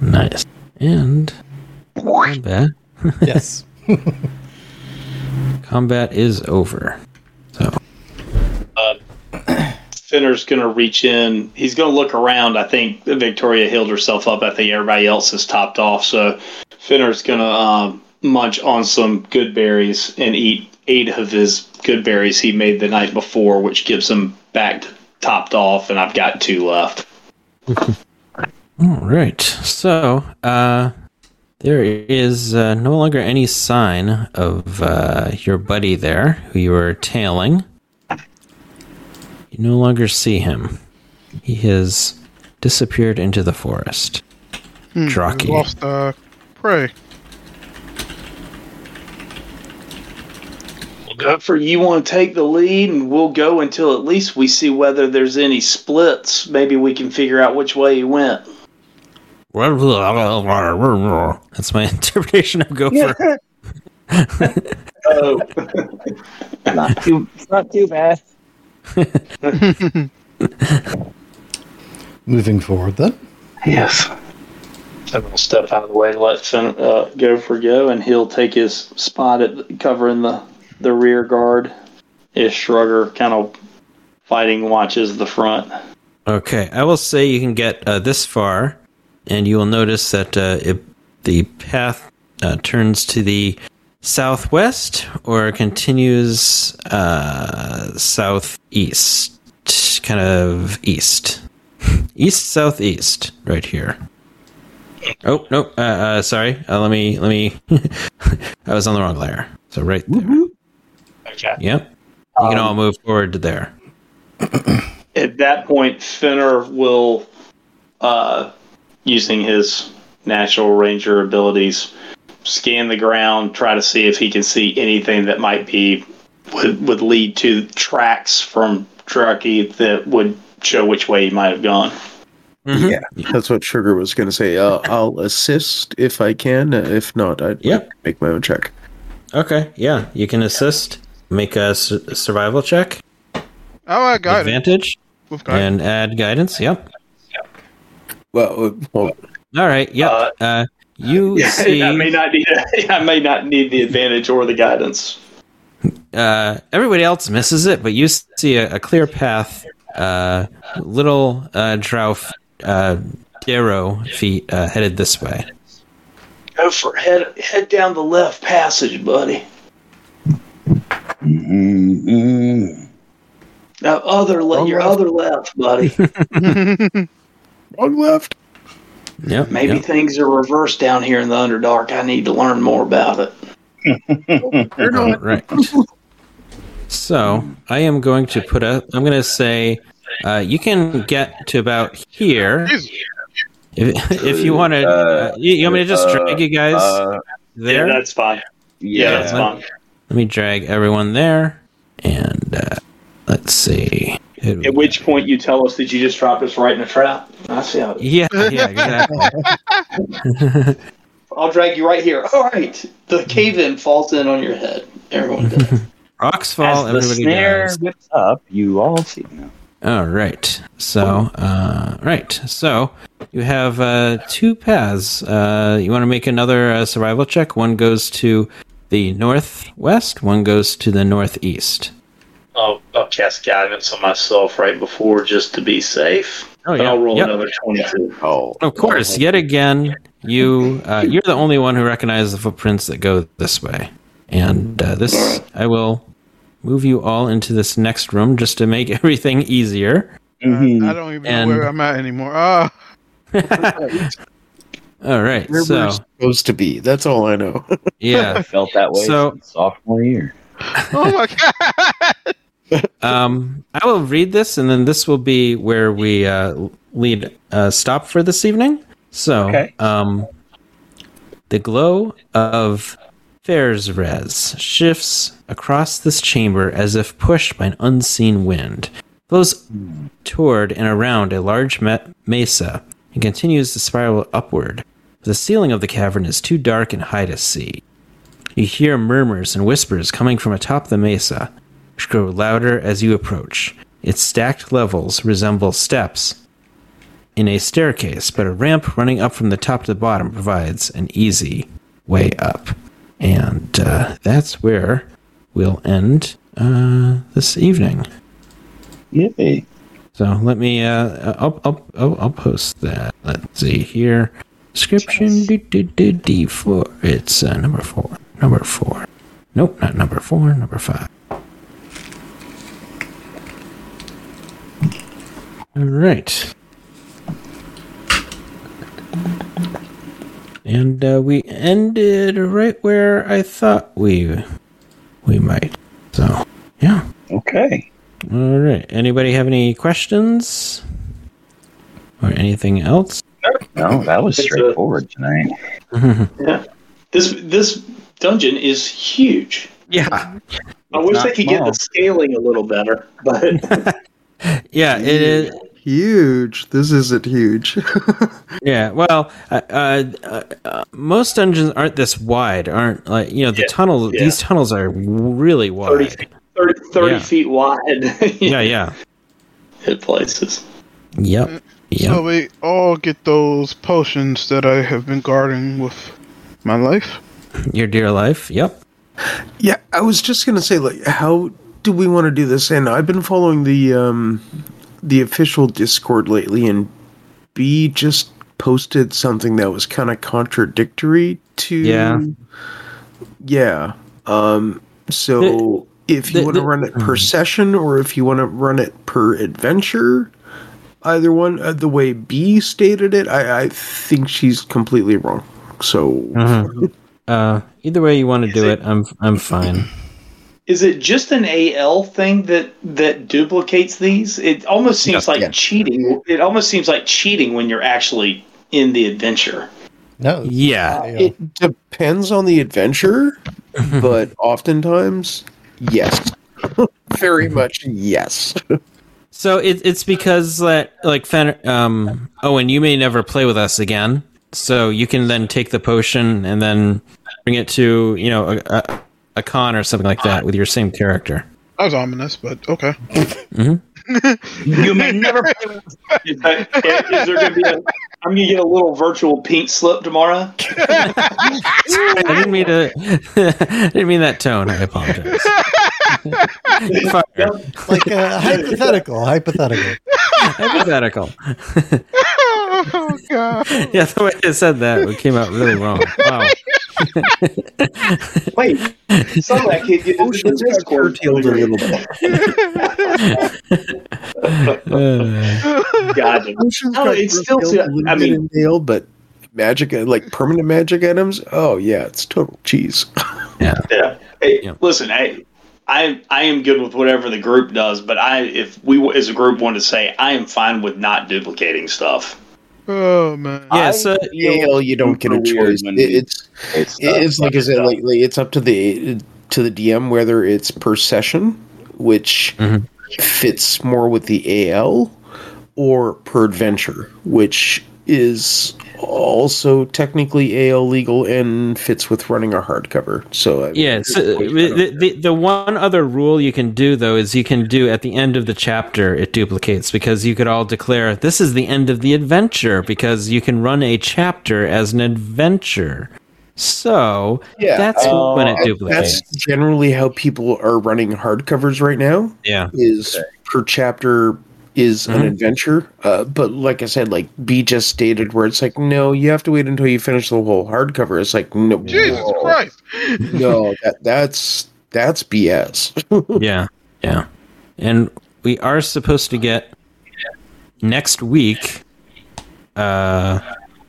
Nice. And combat. yes. [laughs] Combat is over. So Finner's going to reach in. He's going to look around. I think Victoria healed herself up. I think everybody else is topped off. So Finner's going to um, munch on some good berries and eat eight of his good berries he made the night before, which gives him back to topped off, and I've got two left. [laughs] All right. So, uh, there is uh, no longer any sign of uh, your buddy there, who you were tailing. You no longer see him. He has disappeared into the forest. Hmm, we Droki. Lost uh, prey. Well, Gopher you want to take the lead, and we'll go until at least we see whether there's any splits. Maybe we can figure out which way he went. That's my [laughs] interpretation of Gopher. [laughs] Oh, Not too, it's not too bad. [laughs] Moving forward, then. Yes. I'm gonna step out of the way and let Finn, uh, Gopher go, and he'll take his spot at covering the the rear guard. Is Shrugar kind of fighting watches the front? Okay, I will say you can get uh, this far, and you will notice that uh, it, the path uh, turns to the southwest or continues uh, southeast, kind of east, [laughs] east southeast, right here. Oh no! Uh, uh, sorry. Uh, let me. Let me. [laughs] I was on the wrong layer. So right there. Okay. Yep. You can all move forward to there. At that point, Finner will, uh, using his natural ranger abilities, scan the ground, try to see if he can see anything that might be would, would lead to tracks from Droki that would show which way he might have gone. Mhm. Yeah, that's what Sugar was going to say. Uh, I'll assist if I can. If not, I'd Yep. like make my own check. Okay, yeah, you can assist. Make a su- survival check, Oh, I got it. advantage, With guidance. and add guidance. Yep. Well, uh, well All right. Yep. Uh, you [laughs] see, I may not need. [laughs] I may not need the advantage or the guidance. uh, everybody else misses it, but you see a, a clear path. Uh, little uh, Drouf uh, Derro feet uh, headed this way. Gopher head head down the left passage, buddy. Mm-hmm. Now, other le- your other left, buddy. [laughs] wrong left. Yep. Maybe yep. things are reversed down here in the Underdark. I need to learn more about it. All right. So I am going to put a. I'm going to say uh, you can get to about here if, if you want to. Uh, you, you want me to just drag you guys Uh, there? Yeah, that's fine. Yeah, yeah. that's fine. Let me drag everyone there, and uh, let's see. Who do we At which point you tell us that you just dropped us right in a trap. I see how. Yeah, yeah, exactly. [laughs] I'll drag you right here. All right. The cave in falls in on your head. Everyone does. [laughs] Rocks fall, As the everybody snare dies. whips up, you all see now. All right. So, uh, right. So you have uh, two paths. Uh, you want to make another uh, survival check. One goes to the northwest. One goes to the northeast. I'll, I'll cast guidance on myself right before just to be safe. Oh, yeah. I'll roll Yep. another 22. Oh, Of course. Yet again, you uh, you're the only one who recognizes the footprints that go this way. And uh, this, I will move you all into this next room just to make [laughs] everything easier. Mm-hmm. I don't even And- know where I'm at anymore. Ah, [laughs] All right. where So we're supposed to be. That's all I know. [laughs] yeah. I felt that way So- sophomore year. oh my god! Um, I will read this, and then this will be where we uh, lead uh, stop for this evening. So, Okay. um, the glow of Faerzress shifts across this chamber as if pushed by an unseen wind, flows toward and around a large me- mesa, and continues to spiral upward. The ceiling of the cavern is too dark and high to see. You hear murmurs and whispers coming from atop the mesa, grow louder as you approach. Its stacked levels resemble steps in a staircase, but a ramp running up from the top to the bottom provides an easy way up. And uh, that's where we'll end uh, this evening. Yippee. So let me. Uh, I'll, I'll I'll I'll post that. Let's see here. Description D D D D four. It's uh, number four. Number four. Nope, not number four. Number five. All right. And uh, we ended right where I thought we we might. So yeah. Okay. All right. Anybody have any questions or anything else? No, that was It's a- straightforward tonight. [laughs] Yeah. This this dungeon is huge. yeah. I wish not they could get the scaling a little better, but [laughs] Yeah. It is. Huge. This isn't huge. [laughs] Yeah. Well, uh, uh, uh, most dungeons aren't this wide. Aren't like you know the Yeah, tunnels. yeah. These tunnels are really 30 wide. feet, 30, 30 Yeah. feet wide. [laughs] Yeah. Yeah. Hit places. Yep. Yep. So we all get those potions that I have been guarding with my life. Your dear life. Yep. yeah, I was just gonna say, like, how do we want to do this? And I've been following the um the official Discord lately, and B just posted something that was kind of contradictory to Yeah. yeah. Um. So if you want to run it per session, or if you want to run it per adventure. Either one, uh, the way B stated it, I, I think she's completely wrong. So, Uh, either way you want to do it, I'm I'm fine. Is it just an AL thing that that duplicates these? It almost seems Yeah, like yeah. cheating. It almost seems like cheating when you're actually in the adventure. No. Yeah. It depends on the adventure, [laughs] but oftentimes, yes. [laughs] Very much yes. So it, it's because that like Fen, um Owen, you may never play with us again. So you can then take the potion and then bring it to you know a, a, a con or something like that with your same character. That was ominous, but okay. [laughs] You may never. is, that- is there going to be? A, I'm going to get a little virtual pink slip tomorrow. I didn't mean to. I [laughs] didn't mean that tone. I apologize. [laughs] Fire. Like uh, hypothetical, hypothetical. Hypothetical. Oh god. Yeah, the way I said that it came out really wrong. Wow. Wait, some of that kid get into the Discord. curtailed a little bit. [laughs] God, it's still- curtailed a little I mean- in Dale, but magic, uh, like permanent magic items, oh yeah, it's total cheese. [laughs] yeah. Yeah. Hey, Yeah. Listen, I, I, I am good with whatever the group does, but I, if we as a group want to say, I am fine with not duplicating stuff. Oh man. Yeah. So Dale, you don't get a super choice. It- It's It's, it's like I said, like, like, it's up to the to the DM whether it's per session, which Mhm. fits more with the AL, or per adventure, which is also technically AL legal and fits with running a hardcover. So I- Yeah, so the, the the one other rule you can do though is you can do at the end of the chapter it duplicates because you could all declare this is the end of the adventure because you can run a chapter as an adventure. So Yeah, that's uh, when it duplicates. That's generally how people are running hardcovers right now. Yeah. Is per chapter is an Mhm. adventure. Uh, but like I said, like B just stated, where it's like, no, you have to wait until you finish the whole hardcover. It's like, no, Jesus whoa. Christ. [laughs] no, that that's that's BS. [laughs] Yeah. Yeah. And we are supposed to get next week uh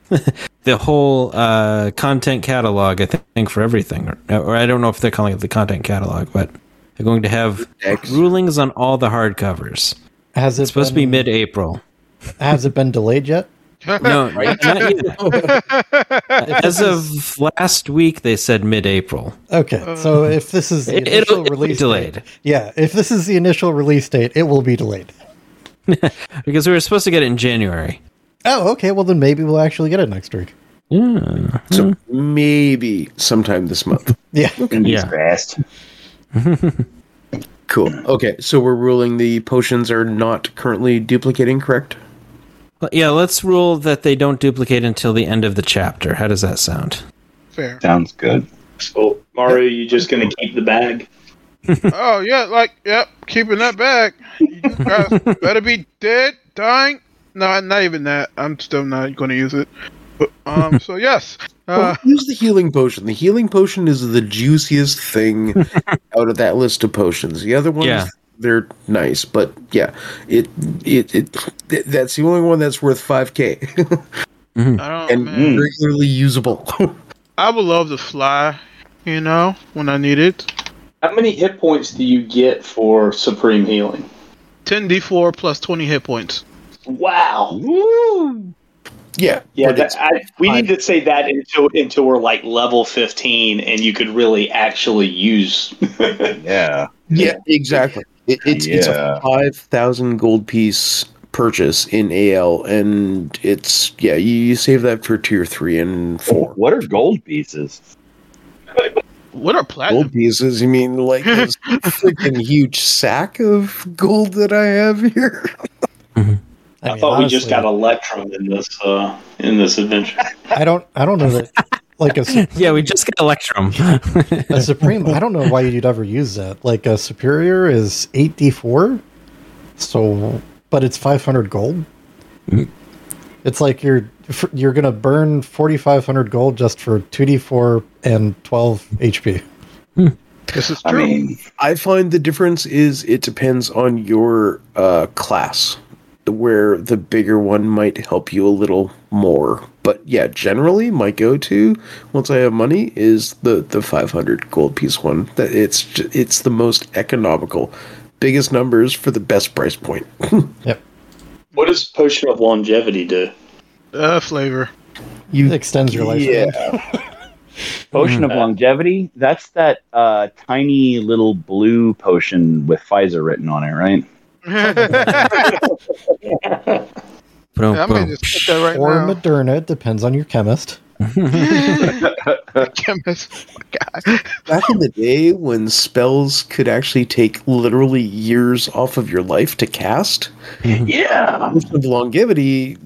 [laughs] the whole uh content catalog I think for everything or, or I don't know if they're calling it the content catalog but they're going to have X. rulings on all the hardcovers. Has it It's supposed to be mid-April. Has it been delayed yet? [laughs] No, not [laughs] yet. As of last week, they said mid-April. Okay, uh. so if this is the [laughs] It, initial it'll, it'll be release delayed date, yeah, if this is the initial release date, it will be delayed. because we were supposed to get it in January. Oh, okay. Well, then maybe we'll actually get it next week. Yeah. So maybe sometime this month. Yeah. Yeah. Fast. Cool. Okay, so we're ruling the potions are not currently duplicating, correct? Yeah, let's rule that they don't duplicate until the end of the chapter. How does that sound? Fair. Sounds good. So Mario, you just going to keep the bag? [laughs] oh yeah, like yep, keeping that bag. You guys [laughs] better be dead, dying. No, not even that. I'm still not going to use it. But, um. So yes. Well, Uh, use the healing potion. The healing potion is the juiciest thing [laughs] out of that list of potions. The other ones, Yeah. they're nice, but yeah, it it it th- that's the only one that's worth five k [laughs] don't. and man. regularly usable. I would love to fly. You know, when I need it. How many hit points do you get for Supreme Healing? 10d4 plus 20 hit points. Wow. Yeah, Yeah, that, I, we need to say that until until we're like level fifteen, and you could really actually use. [laughs] Yeah. yeah, exactly. It, it's it's a five thousand gold piece purchase in AL, and it's yeah, you, you save that for tier three and four. What are gold pieces? What are platinum? gold pieces. You mean like this [laughs] freaking huge sack of gold that I have here? [laughs] I, mean, thought we just got Electrum in this uh, in this adventure. I don't. I don't know that. Like a, [laughs] Yeah, we just got Electrum. [laughs] a supreme. I don't know why you'd ever use that. Like a superior is eight d four, so but it's five hundred gold. It's like you're you're gonna burn forty five hundred gold just for two d four and twelve HP. This is I mean, I find the difference is it depends on your uh, class, where the bigger one might help you a little more. But yeah, generally my go-to once I have money is the the 500 gold piece one. That it's ju- it's the most economical, biggest numbers for the best price point. [laughs] Yep, What does Potion of Longevity do? uh, flavor. you it extends your life. Yeah. [laughs] potion of Uh, longevity. That's that uh, tiny little blue potion with Pfizer written on it, right? Boom, I may just put that right Or now. Moderna, it depends on your chemist. [laughs] Chemist. God. Back in the day when spells could actually take literally years off of your life to cast, [laughs] Yeah. Potion of longevity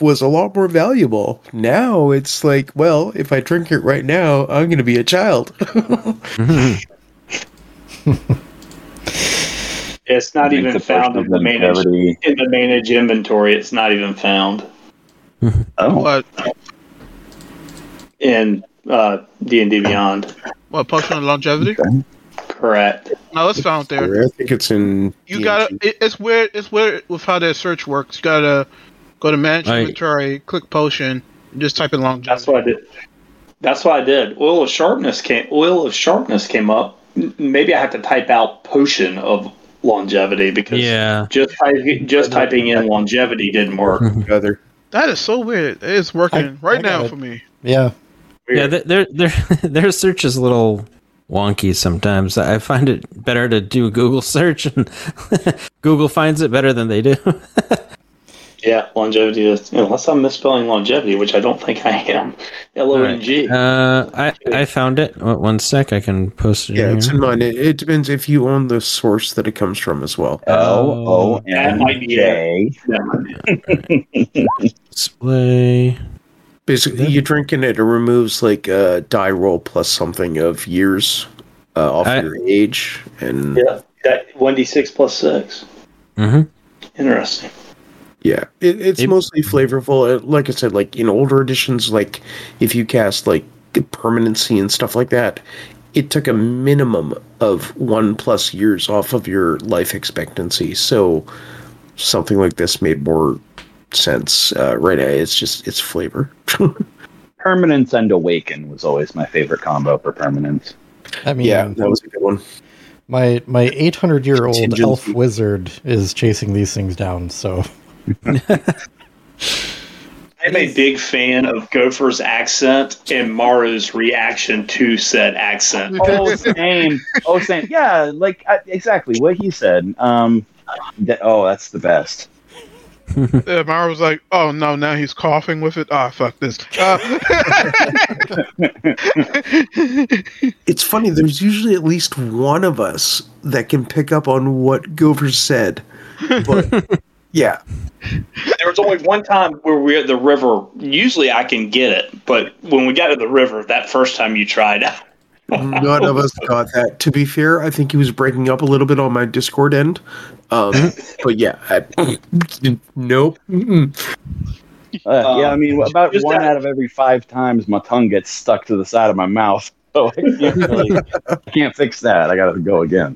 was a lot more valuable. Now it's like, well, if I drink it right now, I'm going to be a child. [laughs] It's not even found in the manage in the manage inventory. It's not even found Oh, What? in uh, D and D Beyond. What potion of longevity? Correct. No, it's found there. I think it's in. You gotta. It, it's weird. It's weird with how that search works. You gotta go to manage Right. inventory, click potion, and just type in longevity. That's what I did. That's what I did. Oil of sharpness came. Oil of sharpness came up. Maybe I have to type out potion of longevity because Yeah. just typing just typing in longevity didn't work. [laughs] Other. That is so weird. It's working I- right I now it. for me. Yeah, Yeah, their their their, [laughs] their search is a little wonky sometimes. I find it better to do a Google search, and [laughs] Google finds it better than they do. Yeah, longevity is unless I'm misspelling longevity, which I don't think I am. L O N G. Uh, I I found it. One one sec, I can post it. Yeah, in it's in mine. It, it depends if you own the source that it comes from as well. O O That N might be J. display. Basically, you drink in it, it removes like a die roll plus something of years uh, off I- your age. And Yeah, that one d six plus six. Mm-hmm. Interesting. Yeah, it, it's It- mostly flavorful. Uh, Like I said, like in older editions, like if you cast like permanency and stuff like that, it took a minimum of one plus years off of your life expectancy. So something like this made more sense. Uh, right now, it's just it's flavor. [laughs] Permanence and Awaken was always my favorite combo for permanence. I mean, yeah, that was a good one. my my eight hundred year old elf wizard is chasing these things down. So [laughs] I'm a big fan of Gopher's accent and Mara's reaction to said accent. Oh, same. Oh, same. Yeah, like uh, exactly what he said. Um, that, oh, that's the best. Uh, Mara was like, "Oh no, now he's coughing with it. Ah, fuck this." Uh, [laughs] It's funny. There's usually at least one of us that can pick up on what Gopher said. But [laughs] yeah, There was only one time where we were at the river. Usually I can get it, but when we got to the river, that first time you tried, [laughs] None of us got that. To be fair, I think he was breaking up a little bit on my Discord end. Um, but yeah, I, nope. Uh, yeah, I mean, Um, about just one that- out of every five times my tongue gets stuck to the side of my mouth. [laughs] So I can't, really, I [laughs] can't fix that. I got to go again.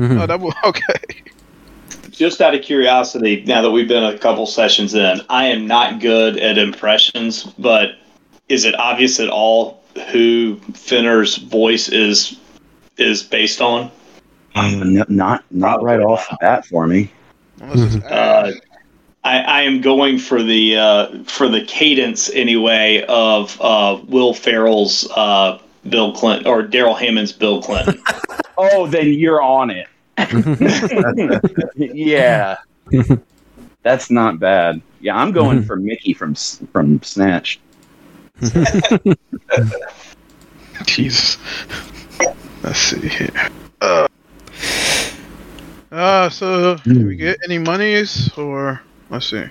Oh, that was okay. Just out of curiosity, now that we've been a couple sessions in, I am not good at impressions, but is it obvious at all who Finner's voice is is based on? N- not not right off the bat for me. Uh, I, I am going for the uh, for the cadence anyway of uh, Will Ferrell's uh, Bill Clinton or Darrell Hammond's Bill Clinton. [laughs] Oh, then you're on it. Yeah, that's not bad. Yeah, I'm going for Mickey from from Snatch. [laughs] Jesus. Let's see here. Uh, uh so did we get any monies or let's see.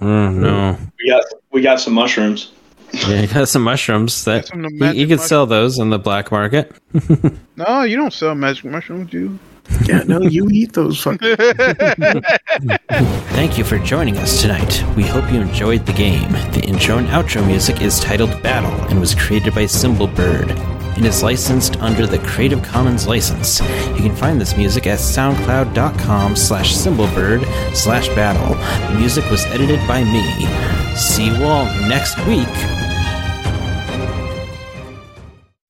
Oh no. we got we got some mushrooms. Yeah, you got some mushrooms that Some you, you could mush- sell those on the black market. [laughs] No, you don't sell magic mushrooms, do you? Yeah, no, you eat those. [laughs] Thank you for joining us tonight. We hope you enjoyed the game. The intro and outro music is titled Battle and was created by Symbolbird. It is licensed under the Creative Commons license. You can find this music at soundcloud.com slash symbolbird slash battle. The music was edited by me. See you all next week.